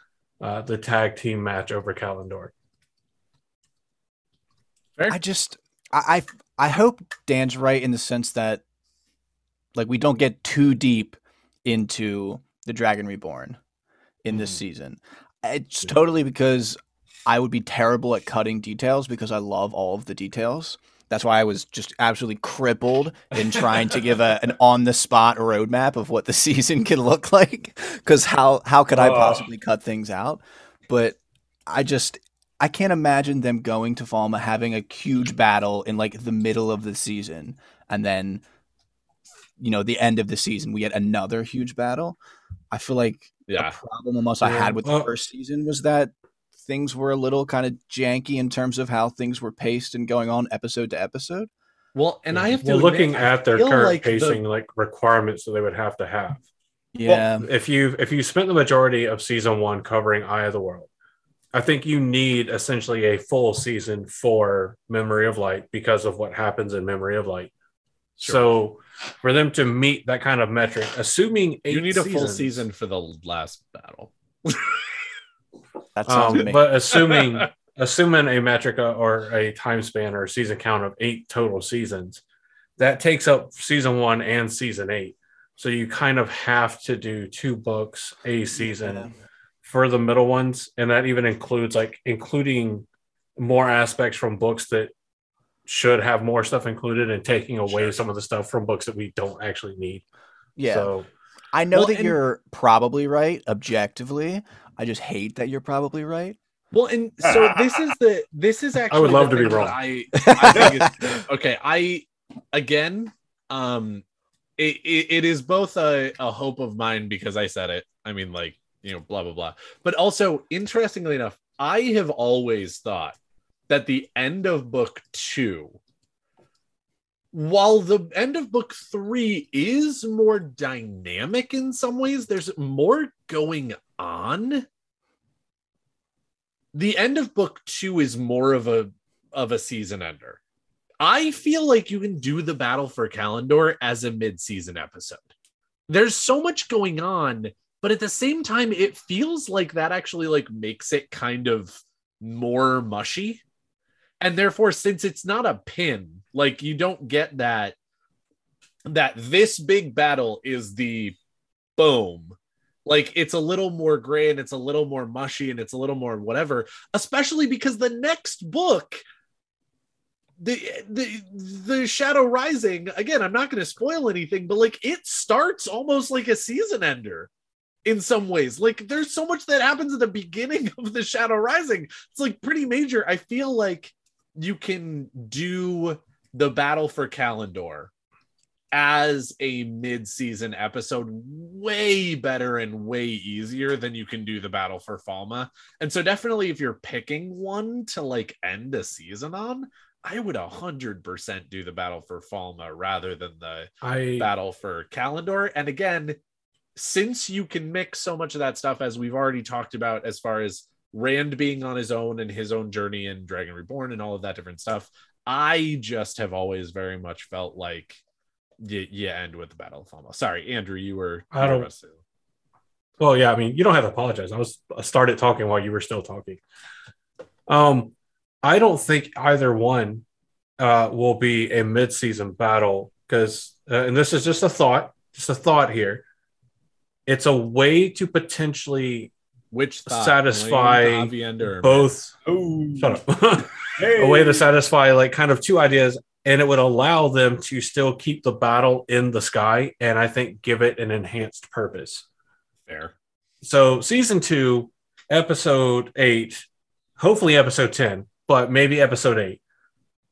uh, the tag team match over Callandor.
fair.
I just I, I I hope Dan's right in the sense that like we don't get too deep into the Dragon Reborn in this
Mhm.
season. It's
Yeah.
totally because I would be terrible at cutting details because I love all of the details. That's why I was just absolutely crippled in trying to give a, *laughs* an on the spot roadmap of what the *laughs* season can look like. Because how how could I
Oh.
possibly cut things out? But I just I can't imagine them going to Falme having a huge battle in like the middle of the season and then you know the end of the season we get another huge battle. I feel like
yeah.
the problem almost I had with
well-
the first season was that things were a little kind of janky in terms of how things were paced and going on episode to episode.
Well, and I have to
well, looking
admit, I
at their current
like the-
pacing, like requirements that they would have to have.
Yeah.
If you if you spent the majority of season one covering Eye of the World, I think you need essentially a full season for Memory of Light because of what happens in Memory of Light.
Sure.
So for them to meet that kind of metric, assuming eight
you need a full season for the last battle. *laughs*
that
um, but assuming *laughs* assuming a metric or a time span or season count of eight total seasons, that takes up season one and season eight. So you kind of have to do two books a season
Yeah.
for the middle ones, and that even includes like including more aspects from books that should have more stuff included and taking away
Sure.
some of the stuff from books that we don't actually need.
yeah.
So
I know
Well,
that
and-
you're probably right objectively. I just hate that you're probably right.
Well, and so *laughs* this is the this is actually I
would love to be wrong.
I, *laughs* I think is, okay, I again, um, it, it, it is both a, a hope of mine because I said it. I mean, like you know, blah blah blah. But also, interestingly enough, I have always thought that the end of book two, while the end of book three is more dynamic in some ways, there's more going on. The end of book two is more of a of a season ender. I feel like you can do the battle for Callandor as a mid-season episode. There's so much going on, but at the same time, it feels like that actually like makes it kind of more mushy. And therefore, since it's not a pin, like you don't get that that this big battle is the boom. Like it's a little more gray and it's a little more mushy and it's a little more whatever, especially because the next book the the the shadow rising again i'm not going to spoil anything but like it starts almost like a season ender in some ways. Like there's so much that happens at the beginning *laughs* of the shadow rising. It's like pretty major. I feel like you can do the battle for Callandor as a mid-season episode way better and way easier than you can do the battle for Falme and so definitely if you're picking one to like end a season on I would a hundred percent do the battle for Falme rather than the
I
battle for Callandor. And again, since you can mix so much of that stuff as we've already talked about, as far as Rand being on his own and his own journey and Dragon Reborn and all of that different stuff, I just have always very much felt like you, you end with the battle of Falme. Sorry, Andrew, you were.
I don't- Well, yeah, I mean, you don't have to apologize. I was I started talking while you were still talking. Um, I don't think either one uh, will be a mid-season battle because, uh, and this is just a thought, just a thought here. It's a way to potentially
Which thought,
Satisfy
Lane,
both. Shut up. *laughs*
Hey.
a way to satisfy like kind of two ideas and it would allow them to still keep the battle in the sky and i think give it an enhanced purpose
Fair.
so season two episode eight hopefully episode 10 but maybe episode eight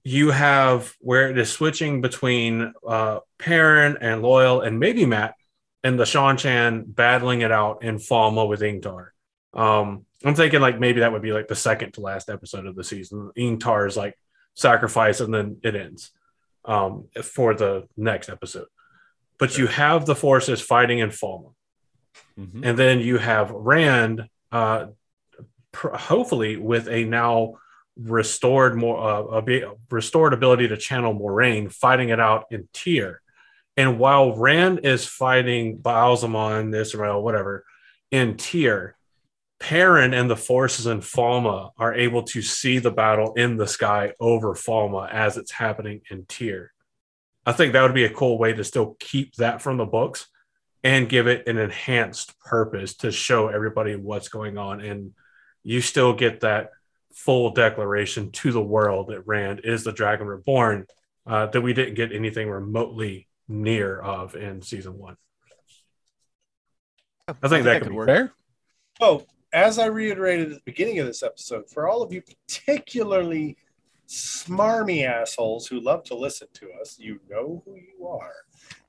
you have where it is switching between uh Perrin and Loial and maybe Mat and the Seanchan battling it out in Falme with ingtar um i'm thinking like maybe that would be like the second to last episode of the season ingtar is like sacrifice and then it ends um for the next episode but you have the forces fighting in Falme
Mhm.
and then you have Rand, uh, pr- hopefully with a now restored more uh, restored ability to channel Moiraine, fighting it out in Tear. And while Rand is fighting Ba'alzamon, Ishamael, whatever, in Tear, Perrin and the forces in Falme are able to see the battle in the sky over Falme as it's happening in Tear. I think that would be a cool way to still keep that from the books and give it an enhanced purpose to show everybody what's going on. And you still get that full declaration to the world that Rand is the Dragon Reborn uh, that we didn't get anything remotely near of in season one. I think that could work.
Fair.
Oh, as I reiterated at the beginning of this episode, for all of you particularly smarmy assholes who love to listen to us, you know who you are.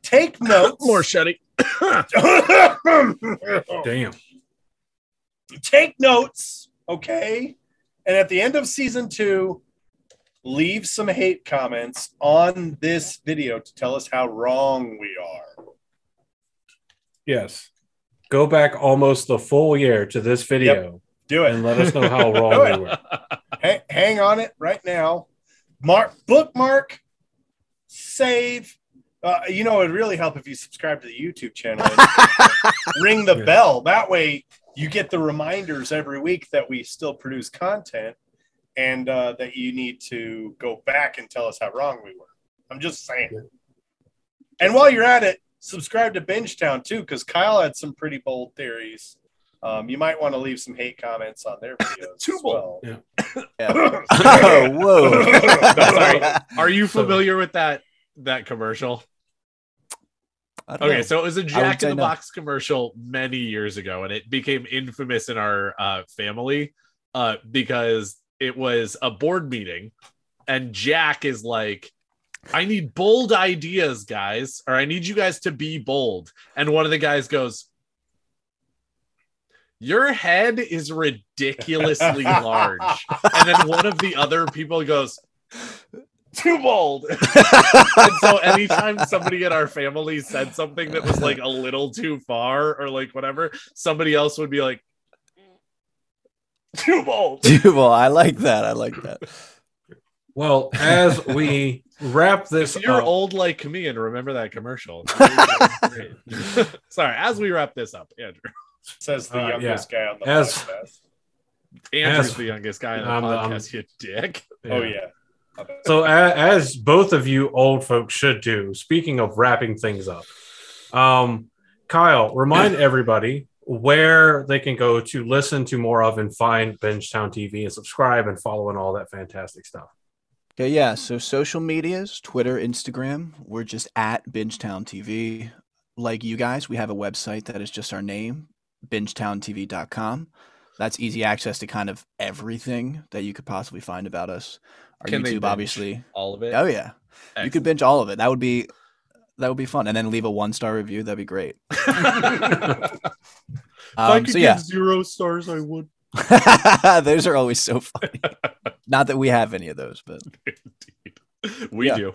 Take *laughs* notes.
More Shetty. *coughs*
Damn.
Take notes, okay? And at the end of season two, leave some hate comments on this video to tell us how wrong we are.
Yes. Go back almost the full year to this video
Do it.
and let us know how *laughs* wrong we were.
hang, hang on it right now. Mark, bookmark, save. Uh, you know, it'd really help if you subscribe to the YouTube channel and *laughs* ring the
Yeah.
bell. That way, you get the reminders every week that we still produce content and uh, that you need to go back and tell us how wrong we were. I'm just saying.
Yeah.
And while you're at it, subscribe to Bingetown too, because Kyle had some pretty bold theories. Um, you might want to leave some hate comments on their *laughs* videos.
Too
as well.
Yeah.
oh,
oh, *laughs* *laughs* whoa.
Sorry. Are you
So-
familiar with that that commercial? Okay,
know.
so it was a Jack in the
no.
Box commercial many years ago, and it became infamous in our uh, family uh, because it was a board meeting, and Jack is like, "I need bold ideas, guys, or I need you guys to be bold." And one of the guys goes, Your head is ridiculously *laughs* large. And then one of the other people goes, too bold. *laughs* and so anytime somebody in our family said something that was like a little too far or like whatever, somebody else would be like, too bold.
Too bold. I like that. I like that.
Well, *laughs* as we wrap this
If you're
up,
old like me and remember that commercial. *laughs* Sorry, as we wrap this up, Andrew. *laughs*
Says the
Uh,
youngest guy on the
As-
podcast.
Andrew's
Yes.
the youngest guy on the
I'm the- I'm-
podcast, you dick.
Oh yeah.
So, a- as both of you old folks should do, speaking of wrapping things up, um, Kyle, remind *clears throat* everybody where they can go to listen to more of and find Bingetown TV and subscribe and follow and all that fantastic stuff.
Okay, yeah. So social medias, Twitter, Instagram, we're just at Bingetown TV. Like you guys, we have a website that is just our name, bingetowntv.com. That's easy access to kind of everything that you could possibly find about us. Our
Can
YouTube, obviously.
All of it.
Oh yeah. You could binge all of it. That would be that would be fun. And then leave a one star review. That'd be great. *laughs* Um, so yeah,
zero stars, I would. *laughs*
those are always so funny. *laughs* Not that we have any of those, but *laughs*
We
Yeah.
do.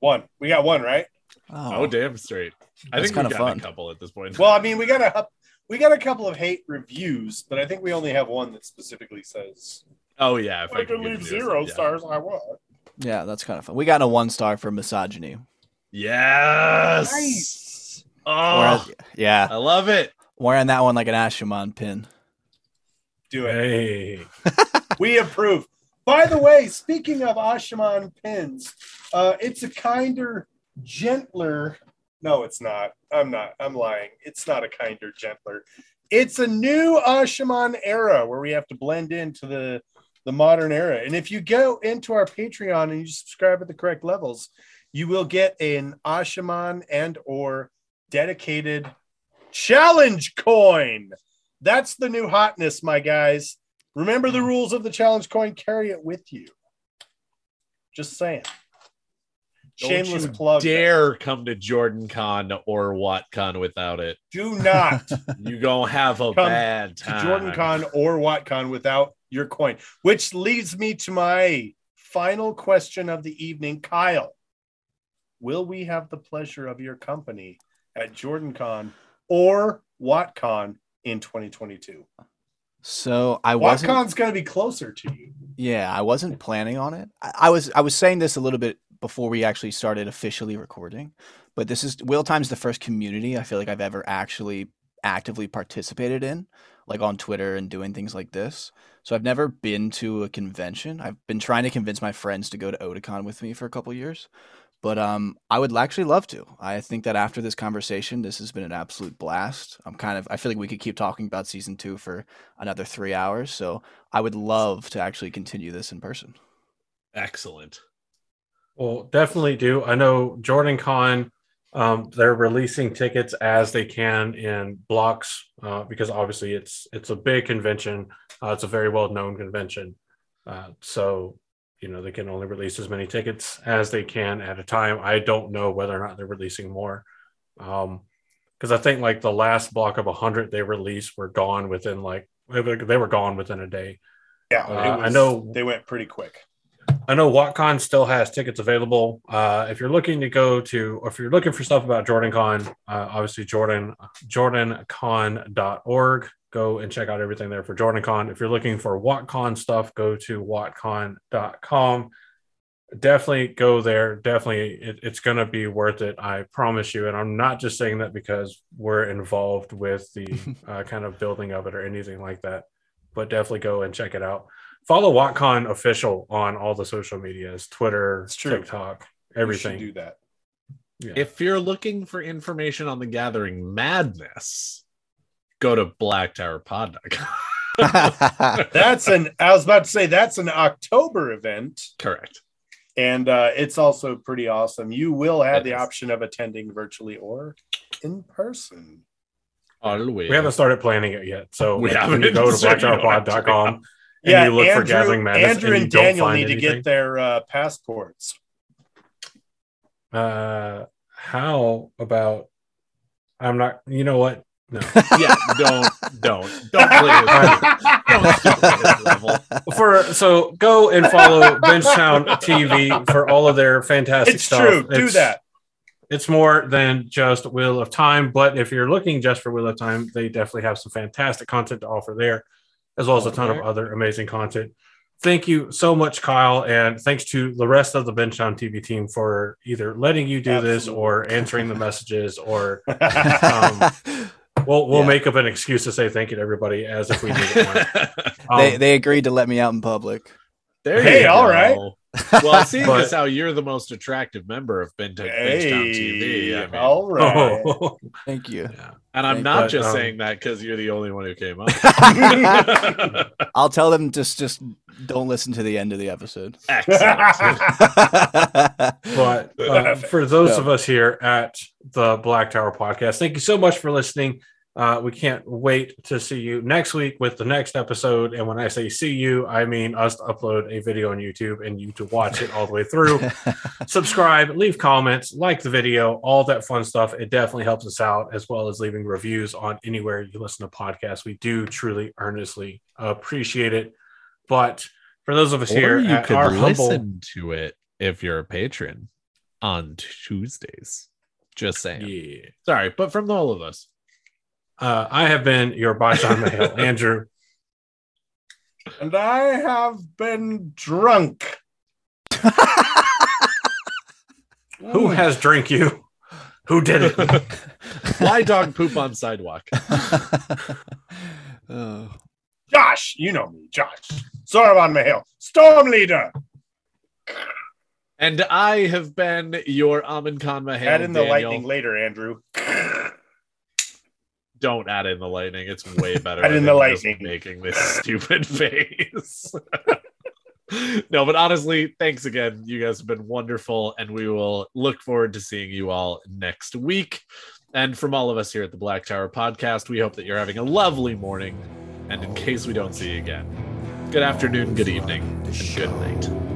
One. We got one, right?
Oh, oh damn straight. I
That's
think we
kinda
got
fun.
a couple at this point.
Well, I mean, we got a we got a couple of hate reviews, but I think we only have one that specifically says
oh yeah, if
I
could
can
give
leave zero
yeah.
stars. I would.
Yeah, that's kind of fun. We got a one star for misogyny.
Yes.
Nice.
Oh,
Whereas- yeah,
I love it.
wearing that one like an Asha'man pin.
Do it.
Hey, *laughs*
We approve. By the way, speaking of Asha'man pins, uh, it's a kinder, gentler. No, it's not. I'm not. I'm lying. It's not a kinder, gentler. It's a new Asha'man era where we have to blend into the the modern era. And if you go into our Patreon and you subscribe at the correct levels, you will get an Asha'man and or dedicated challenge coin. That's the new hotness, my guys. Remember the hmm. rules of the challenge coin, carry it with you. Just saying.
Don't
Shameless
you
plug.
Dare come to Jordan Con or WattCon without it.
Do not *laughs*
You gonna have a bad time.
Jordan Con or WattCon without your coin. Which leads me to my final question of the evening. Kyle, will we have the pleasure of your company at Jordan Con or WattCon in 2022?
So I wasn't.
WattCon's going to be closer to you.
Yeah, I wasn't planning on it. I, I was I was saying this a little bit before we actually started officially recording, but this is Wheel Time's the first community I feel like I've ever actually actively participated in, like on Twitter and doing things like this. So I've never been to a convention. I've been trying to convince my friends to go to Otakon with me for a couple years. But um, I would actually love to. I think that after this conversation, this has been an absolute blast. I'm kind of, I feel like we could keep talking about season two for another three hours. So I would love to actually continue this in person.
Excellent.
well, definitely do. I know Jordan Con. Um, they're releasing tickets as they can in blocks uh, because obviously it's it's a big convention. Uh, it's a very well known convention, uh, so you know they can only release as many tickets as they can at a time. I don't know whether or not they're releasing more, because I think like the last block of hundred they released were gone within like they were gone within a day.
Yeah,
Uh,
it
I know-
they went pretty quick.
I know WattCon still has tickets available. Uh, if you're looking to go to, or if you're looking for stuff about JordanCon, uh, obviously Jordan, jordancon.org. Go and check out everything there for JordanCon. If you're looking for WattCon stuff, go to wattcon.com. Definitely go there. Definitely, it, it's going to be worth it. I promise you. And I'm not just saying that because we're involved with the *laughs* uh, kind of building of it or anything like that, but definitely go and check it out follow WattCon official on all the social medias, Twitter. TikTok,
You should
everything.
do that.
Yeah.
If you're looking for information on the gathering madness, go to blacktowerpod.com. *laughs*
That's an. I was about to say that's an October event,
Correct.
and uh, it's also pretty awesome. You will have
It
the
is.
option of attending virtually or in person.
Always.
we haven't started planning it yet. So
We
like, when
haven't.
you go to *laughs*
So you don't have to.
blacktowerpod.com *laughs* and
yeah,
you look
Andrew,
for Gathering Madness
Andrew
and,
and Daniel
find
need to get their uh, passports.
uh, how about I'm not, you know what? No.
yeah, don't don't don't play this. Don't stoop to this level.
For so go and follow Bingetown TV for all of their fantastic
it's
stuff.
true. Do that.
It's more than just Wheel of Time, but if you're looking just for Wheel of Time, they definitely have some fantastic content to offer there, as well as a ton of other amazing content. Thank you so much, Kyle, and thanks to the rest of the Bingetown TV team for either letting you do this or answering the messages, or *laughs* Um, we'll we'll
Yeah.
make up an excuse to say thank you to everybody as if we did it. more. Um,
they they agreed to let me out in public.
There
Hey,
you
all
go.
right.
Well, *laughs* seeing
But-
as how you're the most attractive member of Ben Bingetown TV, I mean, *laughs*
all right.
oh,
Thank you.
yeah.
and I'm
Thank-
not
but,
just
um,
saying that because you're the only one who came up. *laughs*
I'll tell them just just don't listen to the end of the episode.
But uh, for those
Yeah.
of us here at the Black Tower podcast, thank you so much for listening. Uh, we can't wait to see you next week with the next episode. And when I say see you, I mean us to upload a video on YouTube and you to watch it all the way through. *laughs* Subscribe, leave comments, like the video, all that fun stuff. It definitely helps us out, as well as leaving reviews on anywhere you listen to podcasts. We do truly, earnestly appreciate it. But for those of us here
you could
our humble,
listen to it if you're a patron on Tuesdays. Just saying.
yeah.
Sorry, but from all of us.
Uh, I have been your Bison Mail, *laughs* Andrew.
and I have been drunk. *laughs*
Who has drink you? Who did it? *laughs*
Why dog poop on sidewalk?
oh.
Josh, you know me, Josh. Soroban Mahale, Storm Leader.
And I have been your Amin Khan Mahal.
Add in the
Daniel.
lightning later, Andrew.
Don't add in the lightning. It's way *laughs* better.
Add in the lightning.
Making this stupid *laughs* face. *laughs* no, but honestly, thanks again. You guys have been wonderful, and we will look forward to seeing you all next week. And from all of us here at the Black Tower Podcast, we hope that you're having a lovely morning. And in case we don't see you again, good afternoon, good evening, and good night.